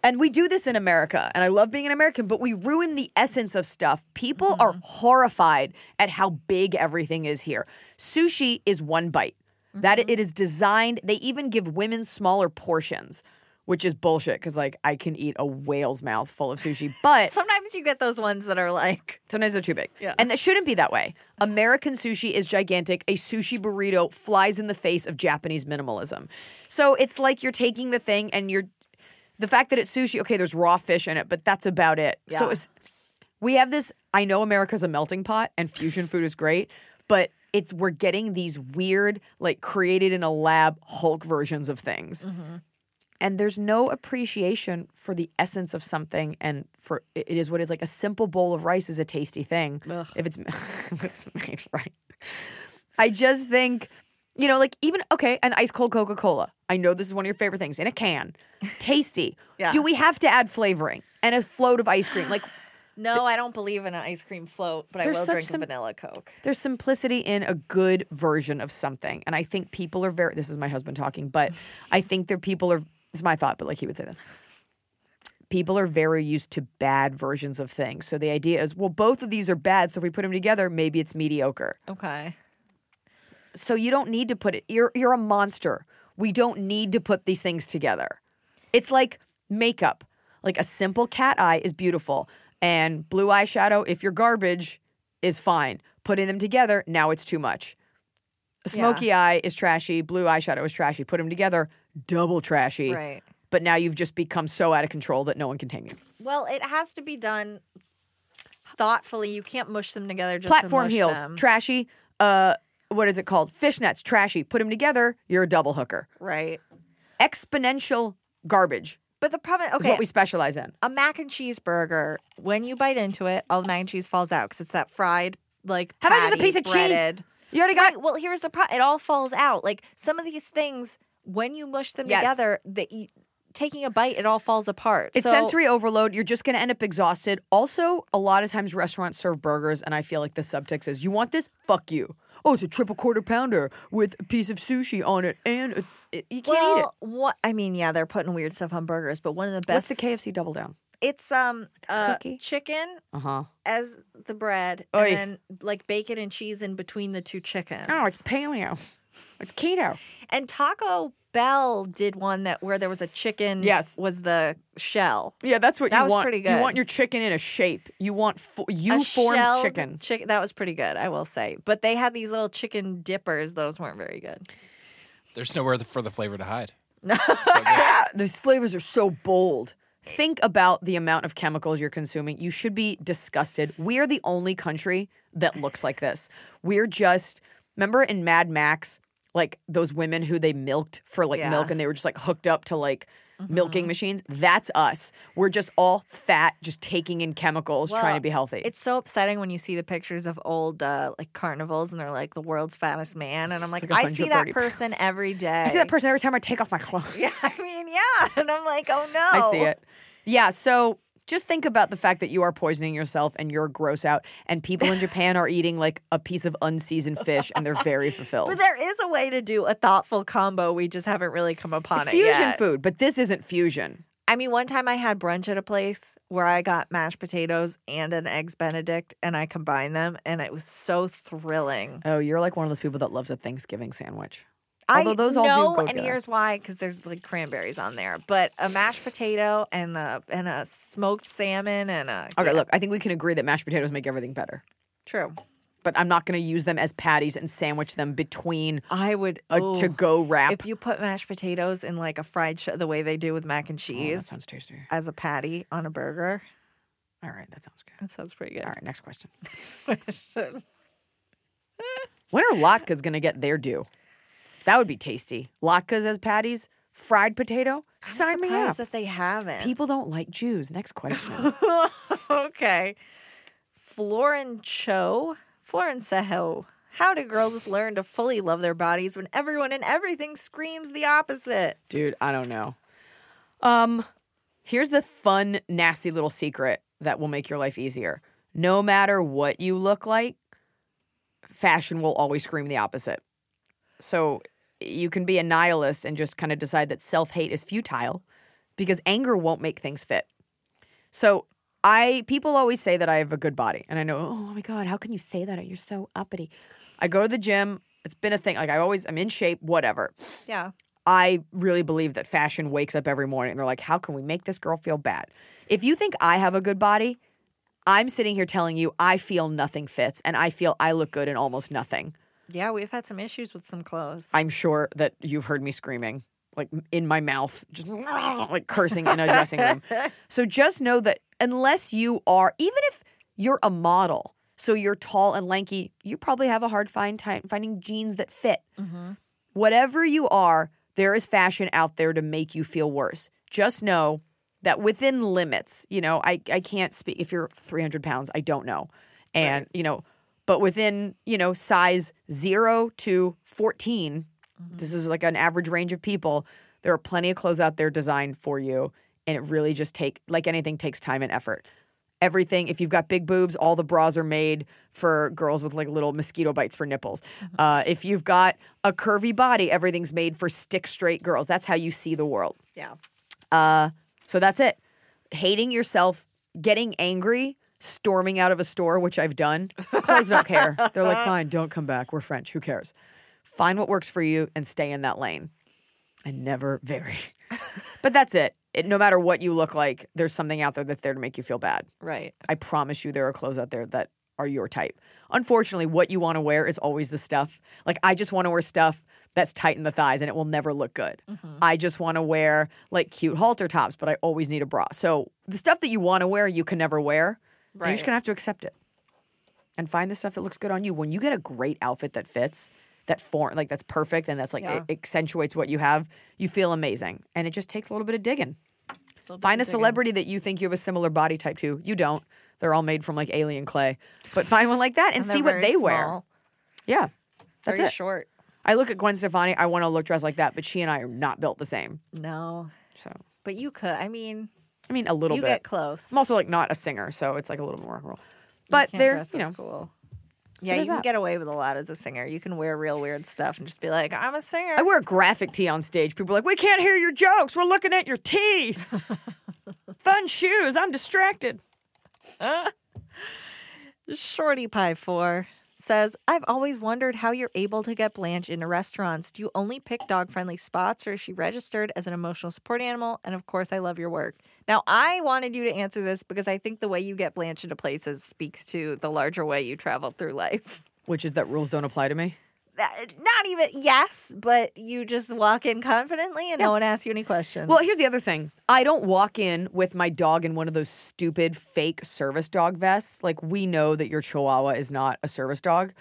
And we do this in America, and I love being an American, but we ruin the essence of stuff. People mm-hmm. are horrified at how big everything is here. Sushi is one bite. That mm-hmm. it is designed, they even give women smaller portions, which is bullshit because, like, I can eat a whale's mouth full of sushi, but [laughs] Sometimes you get those ones that are like, Sometimes they're too big. Yeah. And that shouldn't be that way. American sushi is gigantic. A sushi burrito flies in the face of Japanese minimalism. So it's like you're taking the thing and you're the fact that it's sushi, okay, there's raw fish in it, but that's about it. So it's we have this I know America's a melting pot and fusion food is great, but it's we're getting these weird, like created in a lab Hulk versions of things. Mm-hmm. And there's no appreciation for the essence of something, and for it is what is like a simple bowl of rice is a tasty thing if it's if [laughs] it's made right. I just think, you know, like even okay, an ice cold Coca Cola. I know this is one of your favorite things in a can, [laughs] tasty. Yeah. Do we have to add flavoring and a float of ice cream? Like [gasps] no, I don't believe in an ice cream float, but I will drink sim- a vanilla Coke. there's simplicity in a good version of something. And I think people are very this is my husband talking, but [laughs] I think there people are it's my thought, but like he would say this. People are very used to bad versions of things. So the idea is, well, both of these are bad. So if we put them together, maybe it's mediocre. Okay. So you don't need to put it. You're you're a monster. We don't need to put these things together. It's like makeup. Like a simple cat eye is beautiful, and blue eyeshadow, if you're garbage, is fine. Putting them together, now it's too much. Smoky eye is trashy. Blue eyeshadow is trashy. Put them together, double trashy. Right. But now you've just become so out of control that no one can tame you. Well, it has to be done thoughtfully. You can't mush them together just Platform to heels, them. trashy. Uh, what is it called? Fishnets, trashy. Put them together, you're a double hooker. right. Exponential garbage But the problem, is okay, what we specialize in. a mac and cheese burger, when you bite into it, all the mac and cheese falls out because it's that fried, like, How about just a piece of cheese? You already got Right. Well, here's the problem. It all falls out. Like some of these things, when you mush them Yes. together, that you, taking a bite, it all falls apart. It's So- sensory overload. You're just going to end up exhausted. Also, a lot of times restaurants serve burgers, and I feel like the subtext is, "You want this? Fuck you." Oh, it's a triple quarter pounder with a piece of sushi on it, and a, it, you can't eat it. Well, what I mean, yeah, they're putting weird stuff on burgers, but one of the best. What's the KFC double down? it's um uh, chicken Uh huh. as the bread, Oy. and then like bacon and cheese in between the two chickens. Oh, it's paleo. It's keto. and Taco Bell did one that where there was a chicken. Yes. was the shell. Yeah, that's what That you was want. pretty good. You want your chicken in a shape. You want fo- you A formed shelled chicken. chick- that was pretty good, I will say. But they had these little chicken dippers; those weren't very good. There's nowhere for the flavor to hide. [laughs] No. [laughs] These flavors are so bold. Think about the amount of chemicals you're consuming. You should be disgusted. We are the only country that looks like this. We're just remember in Mad Max, like those women who they milked for like Yeah. milk and they were just like hooked up to like milking machines. That's us. We're just all fat, just taking in chemicals, trying to be healthy. It's so upsetting when you see the pictures of old uh, like carnivals and they're like the world's fattest man, and I'm like, like [laughs] I see that 130 person every day. I see that person every time I take off my clothes. Yeah, [laughs] I mean, yeah, [laughs] and I'm like, oh no, I see it. Yeah, so just think about the fact that you are poisoning yourself and you're gross out, and people in Japan are eating like a piece of unseasoned fish and they're very fulfilled. But there is a way to do a thoughtful combo. We just haven't really come upon It's it fusion yet. food, but this isn't fusion. I mean, one time I had brunch at a place where I got mashed potatoes and an eggs Benedict, and I combined them, and it was so thrilling. Oh, you're like one of those people that loves a Thanksgiving sandwich. I Although those all do know, and together. here's why: because there's like cranberries on there. But a mashed potato and a and a smoked salmon and a Okay, yeah, look, I think we can agree that mashed potatoes make everything better. true. But I'm not going to use them as patties and sandwich them between I would a ooh, to-go wrap. if you put mashed potatoes in like a fried sh- the way they do with mac and Oh, that sounds tasty. as a patty on a burger. All right, that sounds good. That sounds pretty good. All right, next question. [laughs] next question. When are latkes going to get their due? That would be tasty. Latkes as patties, fried potato. Sign me up. that they haven't. People don't like Jews. Next question. [laughs] okay. Florin Cho, Florin Seho. How do girls learn to fully love their bodies when everyone and everything screams the opposite? Dude, I don't know. Um, here's the fun, nasty little secret that will make your life easier. No matter what you look like, fashion will always scream the opposite. So you can be a nihilist and just kind of decide that self hate is futile because anger won't make things fit. So I people always say that I have a good body, and I know, oh my god, how can you say that? You're so uppity. I go to the gym. It's been a thing. Like I always, I'm in shape. Whatever. Yeah. I really believe that fashion wakes up every morning and they're like, how can we make this girl feel bad? If you think I have a good body, I'm sitting here telling you I feel nothing fits and I feel I look good in almost nothing. Yeah, we've had some issues with some clothes. I'm sure that you've heard me screaming, like in my mouth, just [laughs] like cursing in a dressing room. [laughs] So just know that unless you are, even if you're a model, so you're tall and lanky, you probably have a hard find time finding jeans that fit. Mm-hmm. Whatever you are, there is fashion out there to make you feel worse. Just know that within limits, you know, I, I can't speak if you're 300 pounds, I don't know. And, you know, but within, you know, size zero to 14, this is like an average range of people, there are plenty of clothes out there designed for you. And it really just take, like anything, takes time and effort. Everything, if you've got big boobs, all the bras are made for girls with like little mosquito bites for nipples. Uh, if you've got a curvy body, everything's made for stick straight girls. That's how you see the world. yeah. Uh, so that's it. Hating yourself, getting angry, storming out of a store, which I've done. Clothes don't care. They're like, fine, don't come back. We're French. Who cares? Find what works for you and stay in that lane and never vary. [laughs] but that's it. it. No matter what you look like, there's something out there that's there to make you feel bad. Right. I promise you, there are clothes out there that are your type. Unfortunately, what you want to wear is always the stuff. Like I just want to wear stuff that's tight in the thighs and it will never look good. Mm-hmm. I just want to wear like cute halter tops, but I always need a bra. So the stuff that you want to wear, you can never wear. And You're just gonna have to accept it and find the stuff that looks good on you. When you get a great outfit that fits, that form like that's perfect and that's like Yeah. it accentuates what you have, you feel amazing. And it just takes a little bit of digging. Find a celebrity that you think you have a similar body type to. You don't. They're all made from like alien clay. But find one like that and, And see what they wear. Yeah. That's very it. short. I look at Gwen Stefani, I want to look dressed like that, but she and I are not built the same. No, So but you could. I mean, I mean a little you bit. get close. I'm also like not a singer, so it's like a little more rock and roll. But they're you know cool. yeah, you can that. get away with a lot as a singer. You can wear real weird stuff and just be like, "I'm a singer." I wear a graphic tee on stage. People are like, we can't hear your jokes. We're looking at your tee. [laughs] Fun shoes. I'm distracted. [laughs] Shorty Pie 4 says, I've always wondered how you're able to get Blanche into restaurants. Do you only pick dog friendly spots or is she registered as an emotional support animal? And of course, I love your work. Now, I wanted you to answer this because I think the way you get Blanche into places speaks to the larger way you travel through life. Which is that rules don't apply to me. Not even, yes, but you just walk in confidently and no one asks you any questions. Well, here's the other thing. I don't walk in with my dog in one of those stupid fake service dog vests. Like we know that your Chihuahua is not a service dog,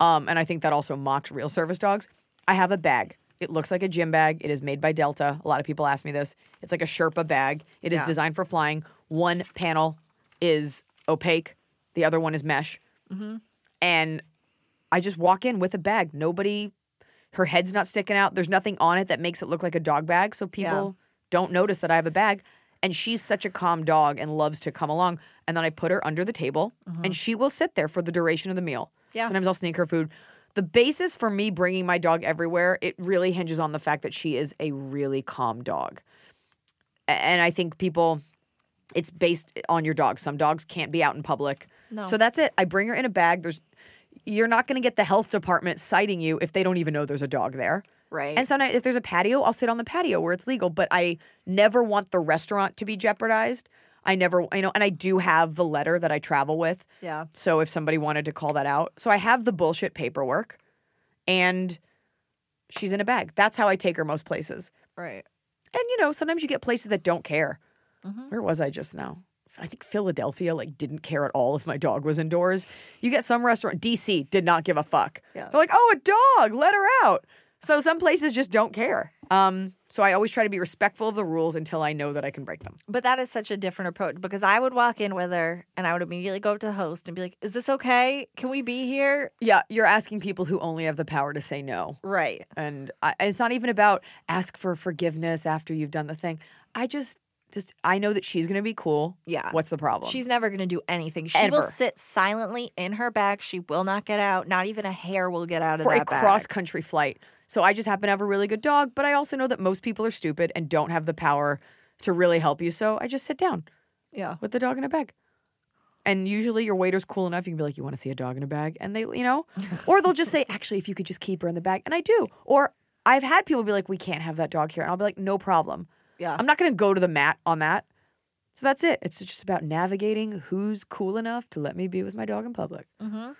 um, and I think that also mocks real service dogs. I have a bag. It looks like a gym bag. It is made by Delta. A lot of people ask me this. It's like a Sherpa bag. It is Yeah. designed for flying. One panel is opaque. The other one is mesh. And I just walk in with a bag. Nobody, her head's not sticking out. There's nothing on it that makes it look like a dog bag. So people don't notice that I have a bag. And she's such a calm dog and loves to come along. And then I put her under the table uh-huh. and she will sit there for the duration of the meal. Yeah. Sometimes I'll sneak her food. The basis for me bringing my dog everywhere, it really hinges on the fact that she is a really calm dog. And I think people, it's based on your dog. Some dogs can't be out in public. No. So that's it. I bring her in a bag. There's you're not going to get the health department citing you if they don't even know there's a dog there. Right. And sometimes if there's a patio, I'll sit on the patio where it's legal, but I never want the restaurant to be jeopardized. I never, you know, and I do have the letter that I travel with. Yeah. So if somebody wanted to call that out. So I have the bullshit paperwork and she's in a bag. That's how I take her most places. right. And you know, sometimes you get places that don't care. Mm-hmm. Where was I just now? I think Philadelphia like didn't care at all if my dog was indoors. You get some restaurant DC did not give a fuck. Yeah. They're like, "Oh, a dog, let her out." So some places just don't care. Um, so I always try to be respectful of the rules until I know that I can break them. But that is such a different approach because I would walk in with her and I would immediately go up to the host and be like, Is this okay? Can we be here? Yeah, you're asking people who only have the power to say no. Right. and I, it's not even about ask for forgiveness after you've done the thing. I just, just I know that she's gonna be cool. Yeah. What's the problem? She's never going to do anything. She will sit silently in her bag. She will not get out. Not even a hair will get out of for a that bag. cross country flight. So I just happen to have a really good dog, but I also know that most people are stupid and don't have the power to really help you. So I just sit down Yeah. with the dog in a bag. And usually your waiter's cool enough. You can be like, you want to see a dog in a bag? And they, you know, [laughs] or they'll just say, actually, if you could just keep her in the bag. And I do. Or I've had people be like, we can't have that dog here. And I'll be like, no problem. Yeah. I'm not going to go to the mat on that. So that's it. It's just about navigating who's cool enough to let me be with my dog in public. Mm-hmm.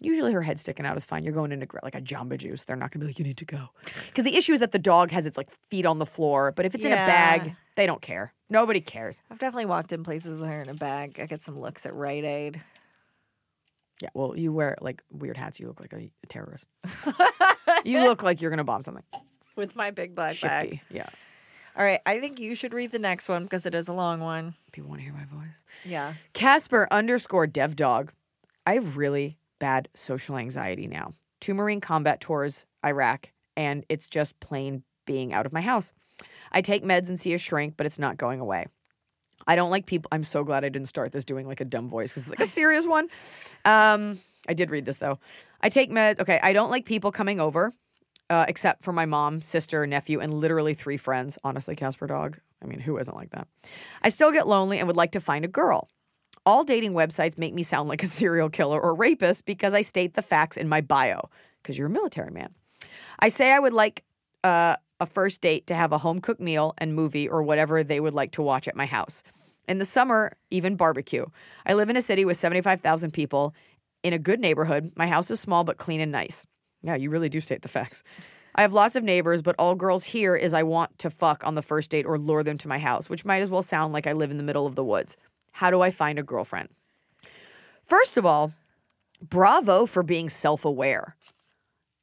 Usually her head sticking out is fine. You're going into like a Jamba Juice. They're not going to be like, you need to go. [laughs] Because the issue is that the dog has its like feet on the floor. But if it's in a Yeah. bag, they don't care. Nobody cares. I've definitely walked in places with her in a bag. I get some looks at Rite Aid. Yeah. Well, you wear like weird hats. You look like a, terrorist. [laughs] you look like you're going to bomb something. With my big black Shifty. bag. Yeah. All right. I think you should read the next one because it is a long one. People want to hear my voice. Yeah. Casper underscore dev dog. I have really bad social anxiety now. Two Marine combat tours, Iraq, and it's just plain being out of my house. I take meds and see a shrink, but it's not going away. I don't like people. I'm so glad I didn't start this doing like a dumb voice because it's like a serious one. Um, I did read this though. I take meds. Okay, I don't like people coming over, uh, except for my mom, sister, nephew, and literally three friends. Honestly, Casper Dog. I mean, who isn't like that? I still get lonely and would like to find a girl. All dating websites make me sound like a [laughs] serial killer or rapist because I state the facts in my bio, because you're a military man. I say I would like uh, a first date to have a home cooked meal and movie or whatever they would like to watch at my house. In the summer, even barbecue. I live in a city with 75,000 people in a good neighborhood. My house is small but clean and nice. Yeah, you really do state the facts. I have lots of neighbors, but all girls here is I want to fuck on the first date or lure them to my house, which might as well sound like I live in the middle of the woods. How do I find a girlfriend? First of all, bravo for being self aware.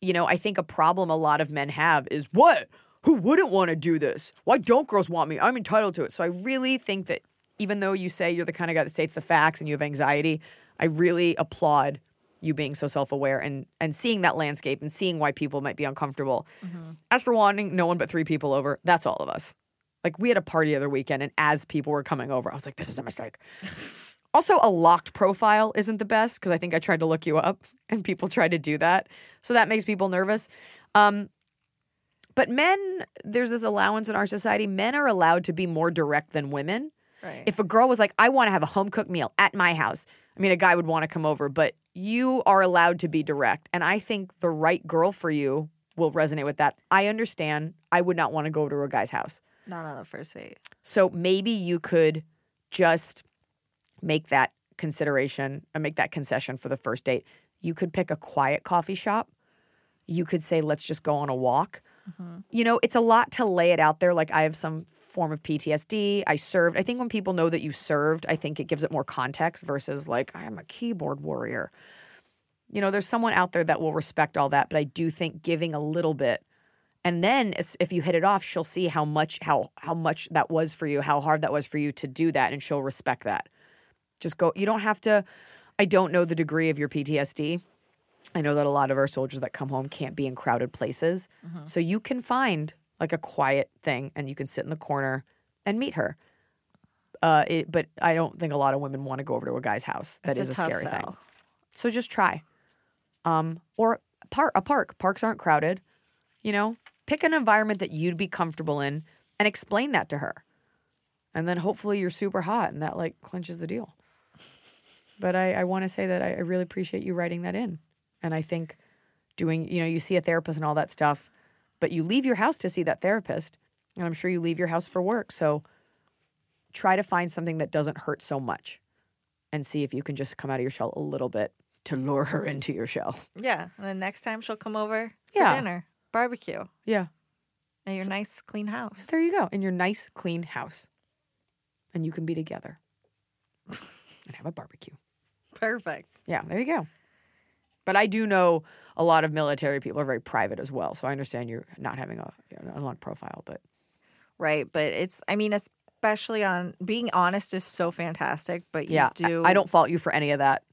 You know, I think a problem a lot of men have is what? Who wouldn't want to do this? Why don't girls want me? I'm entitled to it. So I really think that even though you say you're the kind of guy that states the facts and you have anxiety, I really applaud you being so self-aware and and seeing that landscape and seeing why people might be uncomfortable. As for wanting no one but three people over, that's all of us. Like we had a party the other weekend, and as people were coming over, I was like, "This is a mistake." [laughs] also, a locked profile isn't the best because I think I tried to look you up, and people try to do that, so that makes people nervous. Um, but men, there's this allowance in our society. Men are allowed to be more direct than women. Right. If a girl was like, I want to have a home cooked meal at my house, I mean, a guy would want to come over, but you are allowed to be direct. And I think the right girl for you will resonate with that. I understand. I would not want to go to a guy's house. Not on the first date. So maybe you could just make that consideration and make that concession for the first date. You could pick a quiet coffee shop. You could say, let's just go on a walk. Mm-hmm. You know, it's a lot to lay it out there. Like, I have some form of PTSD. I served. I think when people know that you served, I think it gives it more context versus like, I am a keyboard warrior. You know, there's someone out there that will respect all that, but I do think giving a little bit and then if you hit it off, she'll see how much how how much that was for you, how hard that was for you to do that, and she'll respect that. Just go. You don't have to. I don't know the degree of your PTSD. I know that a lot of our soldiers that come home can't be in crowded places, mm-hmm. so you can find like a quiet thing, and you can sit in the corner and meet her. Uh, it, but I don't think a lot of women want to go over to a guy's house. That is It's a, tough scary thing. So just try. Um, or par- a park. Parks aren't crowded. You know, pick an environment that you'd be comfortable in and explain that to her. And then hopefully you're super hot and that like clinches the deal. But I, I want to say that I, I really appreciate you writing that in. And I think doing, you know, you see a therapist and all that stuff, but you leave your house to see that therapist. And I'm sure you leave your house for work. So try to find something that doesn't hurt so much and see if you can just come out of your shell a little bit to lure her into your shell. Yeah. And then next time she'll come over for Yeah. dinner, barbecue Yeah. at your nice clean house. There you go. In your nice, clean house. And you can be together [laughs] and have a barbecue. Perfect. Yeah, there you go. But I do know a lot of military people are very private as well. So I understand you're not having a, an unlocked profile, but Right. But it's, I mean, especially on being honest is so fantastic, but you yeah, I- do, I don't fault you for any of that.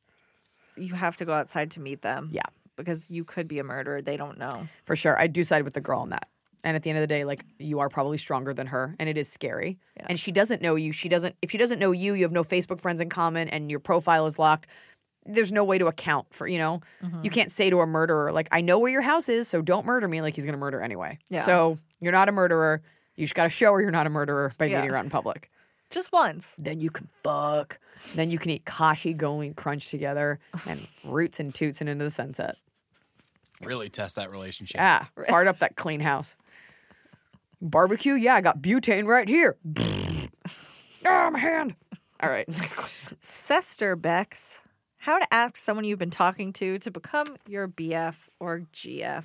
you have to go outside to meet them. Yeah. Because you could be a murderer. They don't know. For sure. I do side with the girl on that. And at the end of the day, like you are probably stronger than her and it is scary. Yeah. And she doesn't know you. She doesn't if she doesn't know you, you have no Facebook friends in common and your profile is locked. There's no way to account for, you know, you can't say to a murderer, like, I know where your house is, so don't murder me. Like he's gonna murder anyway. Yeah. So you're not a murderer. You just gotta show her you're not a murderer by Yeah. meeting her out in public. Just once. Then you can fuck. Then you can eat Kashi GoLean Crunch together and [laughs] roots and toots and into the sunset. Really test that relationship. Yeah, fart up that clean house. Barbecue? Yeah, I got butane right here. [laughs] ah, my hand. All right, next question. Sester Bex, how to ask someone you've been talking to to become your BF or GF.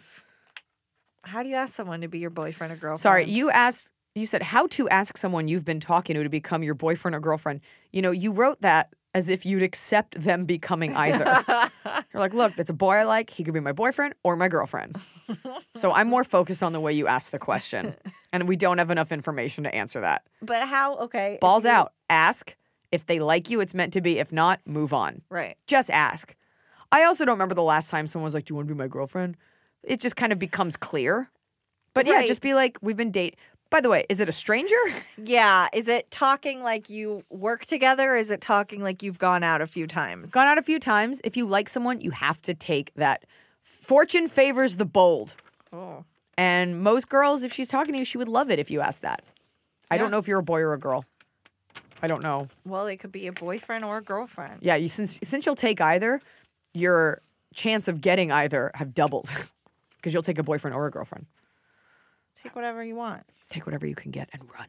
How do you ask someone to be your boyfriend or girlfriend? Sorry, you asked. You said how to ask someone you've been talking to to become your boyfriend or girlfriend. You know, you wrote that as if you'd accept them becoming either. [laughs] You're like, look, that's a boy I like. He could be my boyfriend or my girlfriend. [laughs] so I'm more focused on the way you ask the question, and we don't have enough information to answer that. But how? Okay. Balls you- out. Ask if they like you. It's meant to be. If not, move on. Right. just ask. I also don't remember the last time someone was like, "Do you want to be my girlfriend?" It just kind of becomes clear. But yeah, just be like, "We've been date." By the way, is it a stranger? [laughs] Yeah. Is it talking like you work together? Is it talking like you've gone out a few times? Gone out a few times. If you like someone, you have to take that. Fortune favors the bold. Oh. And most girls, if she's talking to you, she would love it if you asked that. I don't know if you're a boy or a girl. I don't know. Well, it could be a boyfriend or a girlfriend. Yeah, you since since you'll take either, your chance of getting either have doubled [laughs] because you'll take a boyfriend or a girlfriend. Take whatever you want. Take whatever you can get and run.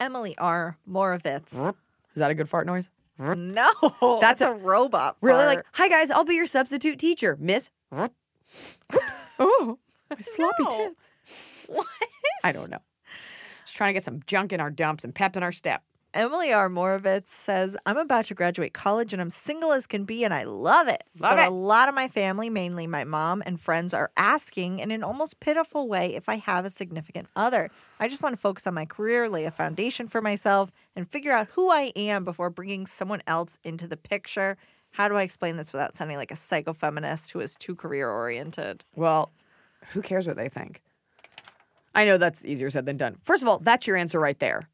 Emily R. Morovitz. Is that a good fart noise? No, [laughs] That's that's a, robot. Really? fart. Like, hi guys, I'll be your substitute teacher, Miss. Oops. [laughs] Oh, my sloppy No. tits. what? I don't know. Just trying to get some junk in our dumps and pep in our step. Emily R. Morovitz says, I'm about to graduate college and I'm single as can be and I love it. Love but it. a lot of my family, mainly my mom and friends, are asking in an almost pitiful way if I have a significant other. I just want to focus on my career, lay a foundation for myself, and figure out who I am before bringing someone else into the picture. How do I explain this without sounding like a psychofeminist who is too career oriented? Well, who cares what they think? I know that's easier said than done. First of all, that's your answer right there.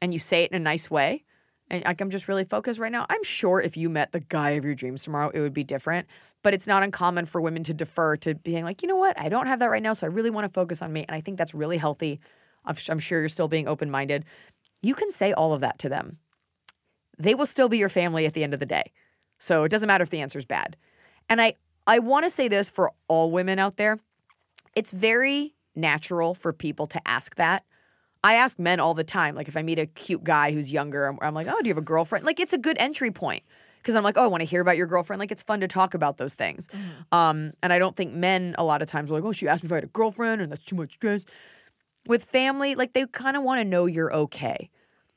And you say it in a nice way. And like I'm just really focused right now. I'm sure if you met the guy of your dreams tomorrow, it would be different. But it's not uncommon for women to defer to being like, you know what? I don't have that right now, so I really want to focus on me. And I think that's really healthy. I'm, sure you're still being open minded. You can say all of that to them. They will still be your family at the end of the day. So it doesn't matter if the answer's bad. And I I want to say this for all women out there. It's very natural for people to ask that. I ask men all the time, like if I meet a cute guy who's younger, I'm, I'm like, oh, do you have a girlfriend? Like it's a good entry point because I'm like, oh, I want to hear about your girlfriend. Like it's fun to talk about those things. Um, and I don't think men a lot of times are like, oh, she asked me if I had a girlfriend, and that's too much stress. With family, like they kind of want to know you're okay,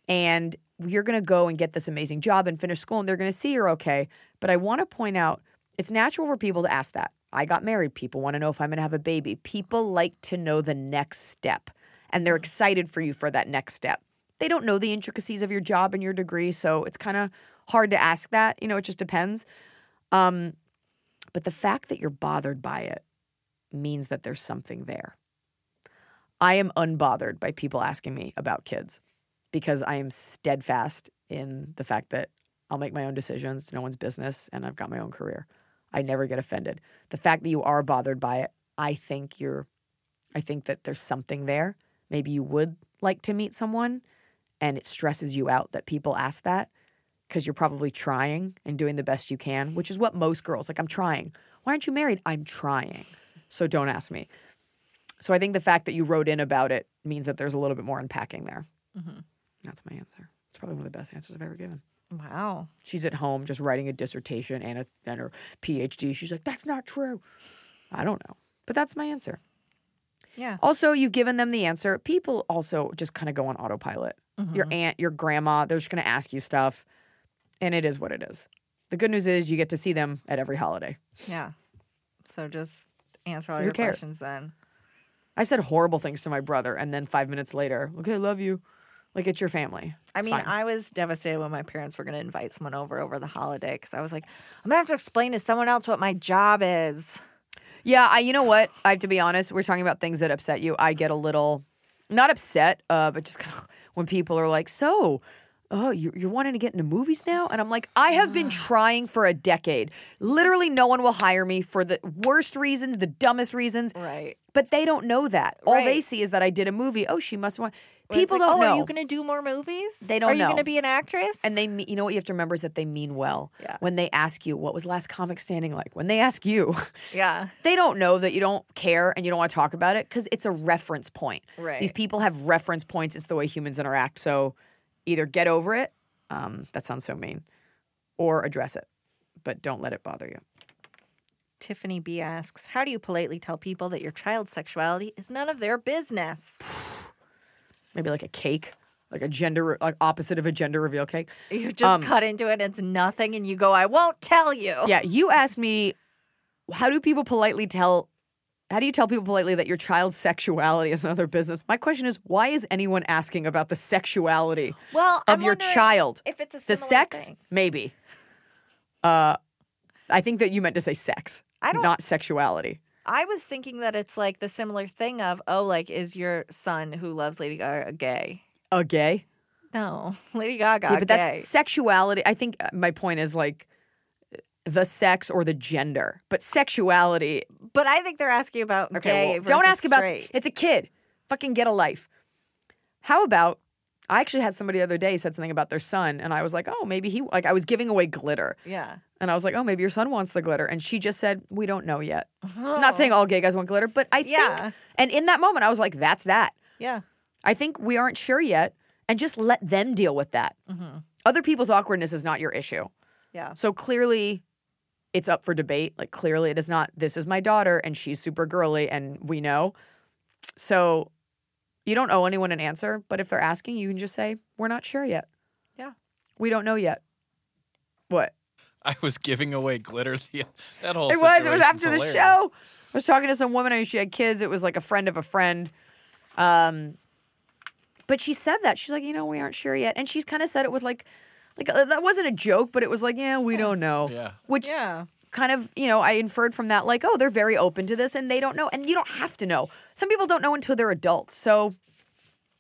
and you're going to go and get this amazing job and finish school, and they're going to see you're okay. But I want to point out, it's natural for people to ask that. I got married. People want to know if I'm going to have a baby. People like to know the next step and they're excited for you for that next step. They don't know the intricacies of your job and your degree, so it's kind of hard to ask that. You know, it just depends. Um, but the fact that you're bothered by it means that there's something there. I am unbothered by people asking me about kids because I am steadfast in the fact that I'll make my own decisions. It's no one's business, and I've got my own career. I never get offended. The fact that you are bothered by it, I think you're, I think that there's something there. Maybe you would like to meet someone, and it stresses you out that people ask that because you're probably trying and doing the best you can, which is what most girls like. I'm trying. Why aren't you married? I'm trying. So don't ask me. So I think the fact that you wrote in about it means that there's a little bit more unpacking there. Mm-hmm. That's my answer. It's probably one of the best answers I've ever given. Wow. She's at home just writing a dissertation and, a, and her PhD. She's like, that's not true. I don't know. But that's my answer. Yeah. Also, you've given them the answer. People also just kind of go on autopilot. Your mm-hmm. aunt, your grandma, they're just going to ask you stuff. And it is what it is. The good news is you get to see them at every holiday. Yeah. So just answer all who your cares? questions then. I said horrible things to my brother, and then five minutes later, okay, I love you. Like it's your family. I mean, fine. I was devastated when my parents were going to invite someone over over the holiday because I was like, I'm going to have to explain to someone else what my job is. Yeah, I. You know what? I have to be honest. We're talking about things that upset you. I get a little, not upset, uh, but just kind of [laughs] when people are like, "So, oh, you, you're wanting to get into movies now?" And I'm like, I have been trying for a decade. Literally, no one will hire me for the worst reasons, the dumbest reasons. Right. But they don't know that. All they Right. see is that I did a movie. Oh, she must want. People like, don't oh, know. Are you going to do more movies? They don't Are you going to be an actress? and they, you know what you have to remember is that they mean well. Yeah. When they ask you, "What was last comic standing like?" When they ask you, [laughs] yeah. they don't know that you don't care and you don't want to talk about it because it's a reference point. Right. These people have reference points. It's the way humans interact. So either get over it, um, that sounds so mean, or address it, but don't let it bother you. Tiffany B asks, How do you politely tell people that your child's sexuality is none of their business? [sighs] [laughs] Maybe like a cake, like a gender, like opposite of a gender reveal cake. You just Um, cut into it, it's nothing, and you go, I won't tell you. Yeah, you asked me, how do people politely tell? How do you tell people politely that your child's sexuality is another business? My question is, why is anyone asking about the sexuality Well, of I'm your child? If it's a the sex, thing. maybe. Uh, I think that you meant to say sex, I don't- not sexuality. I was thinking that it's like the similar thing of, oh, like, is your son who loves Lady Gaga gay? A gay, No, [laughs] Lady Gaga yeah, but gay. that's sexuality. I think uh, my point is like the sex or the gender, but sexuality. but I think they're asking about Okay, gay well, don't ask about. It's a kid. Fucking get a life. How about? I actually had somebody the other day said something about their son, and I was like, oh, maybe he like I was giving away glitter. Yeah. And I was like, oh, maybe your son wants the glitter. And she just said, we don't know yet. I'm not saying all gay guys want glitter, but I think, Yeah. and in that moment, I was like, that's that. Yeah. I think we aren't sure yet. And just let them deal with that. Mm-hmm. Other people's awkwardness is not your issue. Yeah. So clearly it's up for debate. Like clearly it is not this is my daughter and she's super girly and we know. So you don't owe anyone an answer, but if they're asking, you can just say, We're not sure yet. Yeah. We don't know yet. What? I was giving away glitter. The, that whole It was. It was situation's after the show. I was talking to some woman and she had kids. It was like a friend of a friend. Um, but she said that she's like, you know, we aren't sure yet, and she's kind of said it with like, like uh, that wasn't a joke, but it was like, yeah, we don't know. Yeah. Which Yeah. Kind of, you know, I inferred from that, like, oh, they're very open to this and they don't know. And you don't have to know. Some people don't know until they're adults. So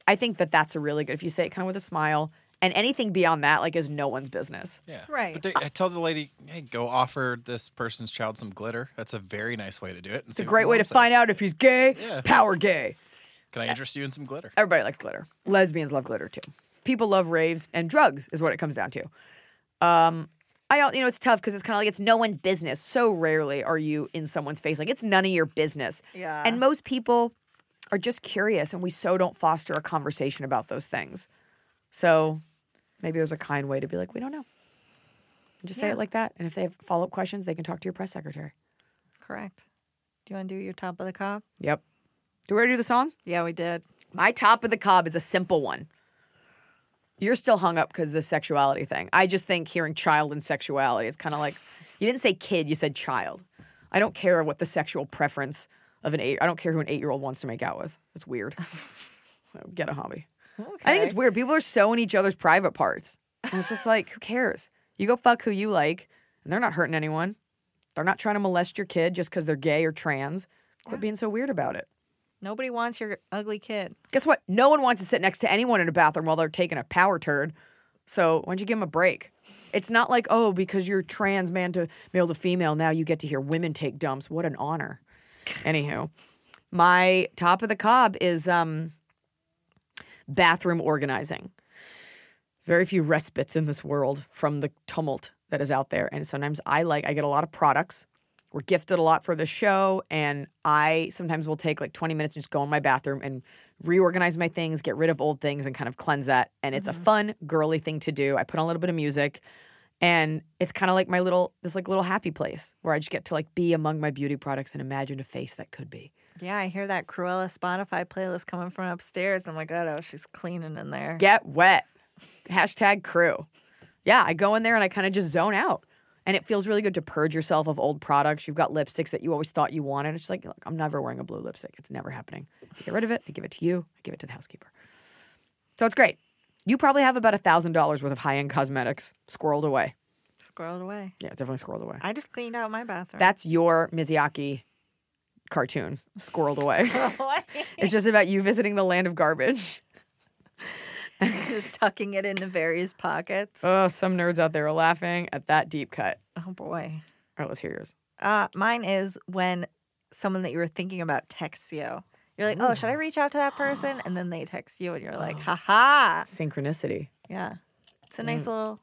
I think that that's a really good, if you say it kind of with a smile, and anything beyond that, like, is no one's business. Yeah. Right. But they, I tell the lady, hey, go offer this person's child some glitter. That's a very nice way to do it. It's a great way to find out if he's gay, Yeah. power gay. Can I interest you in some glitter? Everybody likes glitter. Lesbians love glitter too. People love raves and drugs is what it comes down to. Um, I you know it's tough because it's kind of like it's no one's business. So rarely are you in someone's face like it's none of your business. Yeah. And most people are just curious, and we so don't foster a conversation about those things. So maybe there's a kind way to be like, we don't know. Just say it like that, and if they have follow up questions, they can talk to your press secretary. Correct. Do you want to do your top of the cob? Yep. Do we already do the song? Yeah, we did. My top of the cob is a simple one. You're still hung up because of the sexuality thing. I just think hearing child and sexuality, it's kind of like you didn't say kid, you said child. I don't care what the sexual preference of an eight. I don't care who an eight year old wants to make out with. It's weird. [laughs] Get a hobby. I think it's weird. People are so in each other's private parts. And it's just like, who cares? You go fuck who you like, and they're not hurting anyone. They're not trying to molest your kid just because they're gay or trans. Quit being so weird about it. Nobody wants your ugly kid. Guess what? No one wants to sit next to anyone in a bathroom while they're taking a power turd. So why don't you give them a break? It's not like, oh, because you're trans man to male to female, now you get to hear women take dumps. What an honor. Anywho, my top of the cob is um, bathroom organizing. Very few respites in this world from the tumult that is out there. And sometimes I like, I get a lot of products. We're gifted a lot for the show. And I sometimes will take like 20 minutes and just go in my bathroom and reorganize my things, get rid of old things, and kind of cleanse that. And it's a mm-hmm. fun, girly thing to do. I put on a little bit of music. And it's kind of like my little, this like little happy place where I just get to like be among my beauty products and imagine a face that could be. Yeah, I hear that Cruella Spotify playlist coming from upstairs. I'm like, oh, she's cleaning in there. Get wet. Hashtag crew. Yeah, I go in there and I kind of just zone out. And it feels really good to purge yourself of old products. You've got lipsticks that you always thought you wanted. It's like, look, I'm never wearing a blue lipstick. It's never happening. I get rid of it. I give it to you. I give it to the housekeeper. So it's great. You probably have about a thousand dollars worth of high end cosmetics squirreled away. Squirreled away. Yeah, definitely squirreled away. I just cleaned out my bathroom. That's your Miyazaki cartoon, squirreled away. [laughs] [laughs] it's just about you visiting the land of garbage. [laughs] just tucking it into various pockets. Oh, some nerds out there are laughing at that deep cut. Oh boy. All right, let's hear yours. Uh, mine is when someone that you were thinking about texts you. You're like, oh, should I reach out to that person? And then they text you, and you're like, ha ha. Synchronicity. Yeah. It's a nice little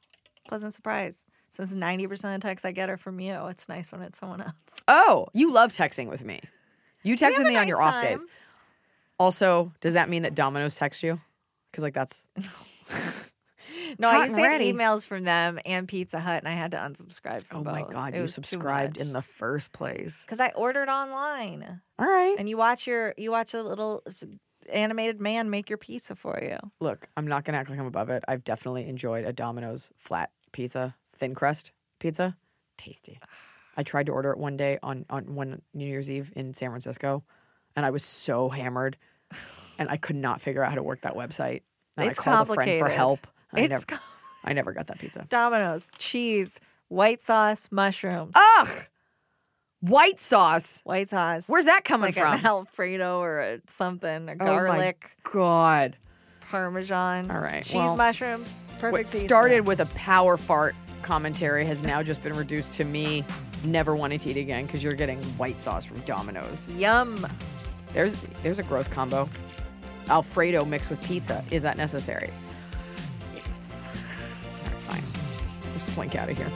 pleasant surprise. Since 90% of the texts I get are from you, it's nice when it's someone else. Oh, you love texting with me. You text have with a me on nice your off days. Also, does that mean that Domino's texts you? Because like that's [laughs] No, I and used to get ready. emails from them and Pizza Hut, and I had to unsubscribe from oh both. oh both. my god, you subscribed in the first place. because I ordered online, All right. and you watch your you watch a little animated man make your pizza for you. Look, I'm not gonna act like I'm above it. I've definitely enjoyed a Domino's flat pizza, thin crust pizza, tasty. I tried to order it one day on on one New Year's Eve in San Francisco, and I was so hammered, and I could not figure out how to work that website. And It's I called a friend for help. I It's never, co- I never got that pizza. Domino's cheese, white sauce, mushrooms, Ugh, white sauce. white sauce. Where's that coming like from? an Alfredo or a something, a Oh garlic, God. parmesan, All right, cheese, well, mushrooms. Perfect What pizza. started with a power fart commentary has now just been reduced to me never wanting to eat again because you're getting white sauce from Domino's. Yum. There's there's a gross combo. Alfredo mixed with pizza. Is that necessary? Yes. All right, fine. Just slink out of here.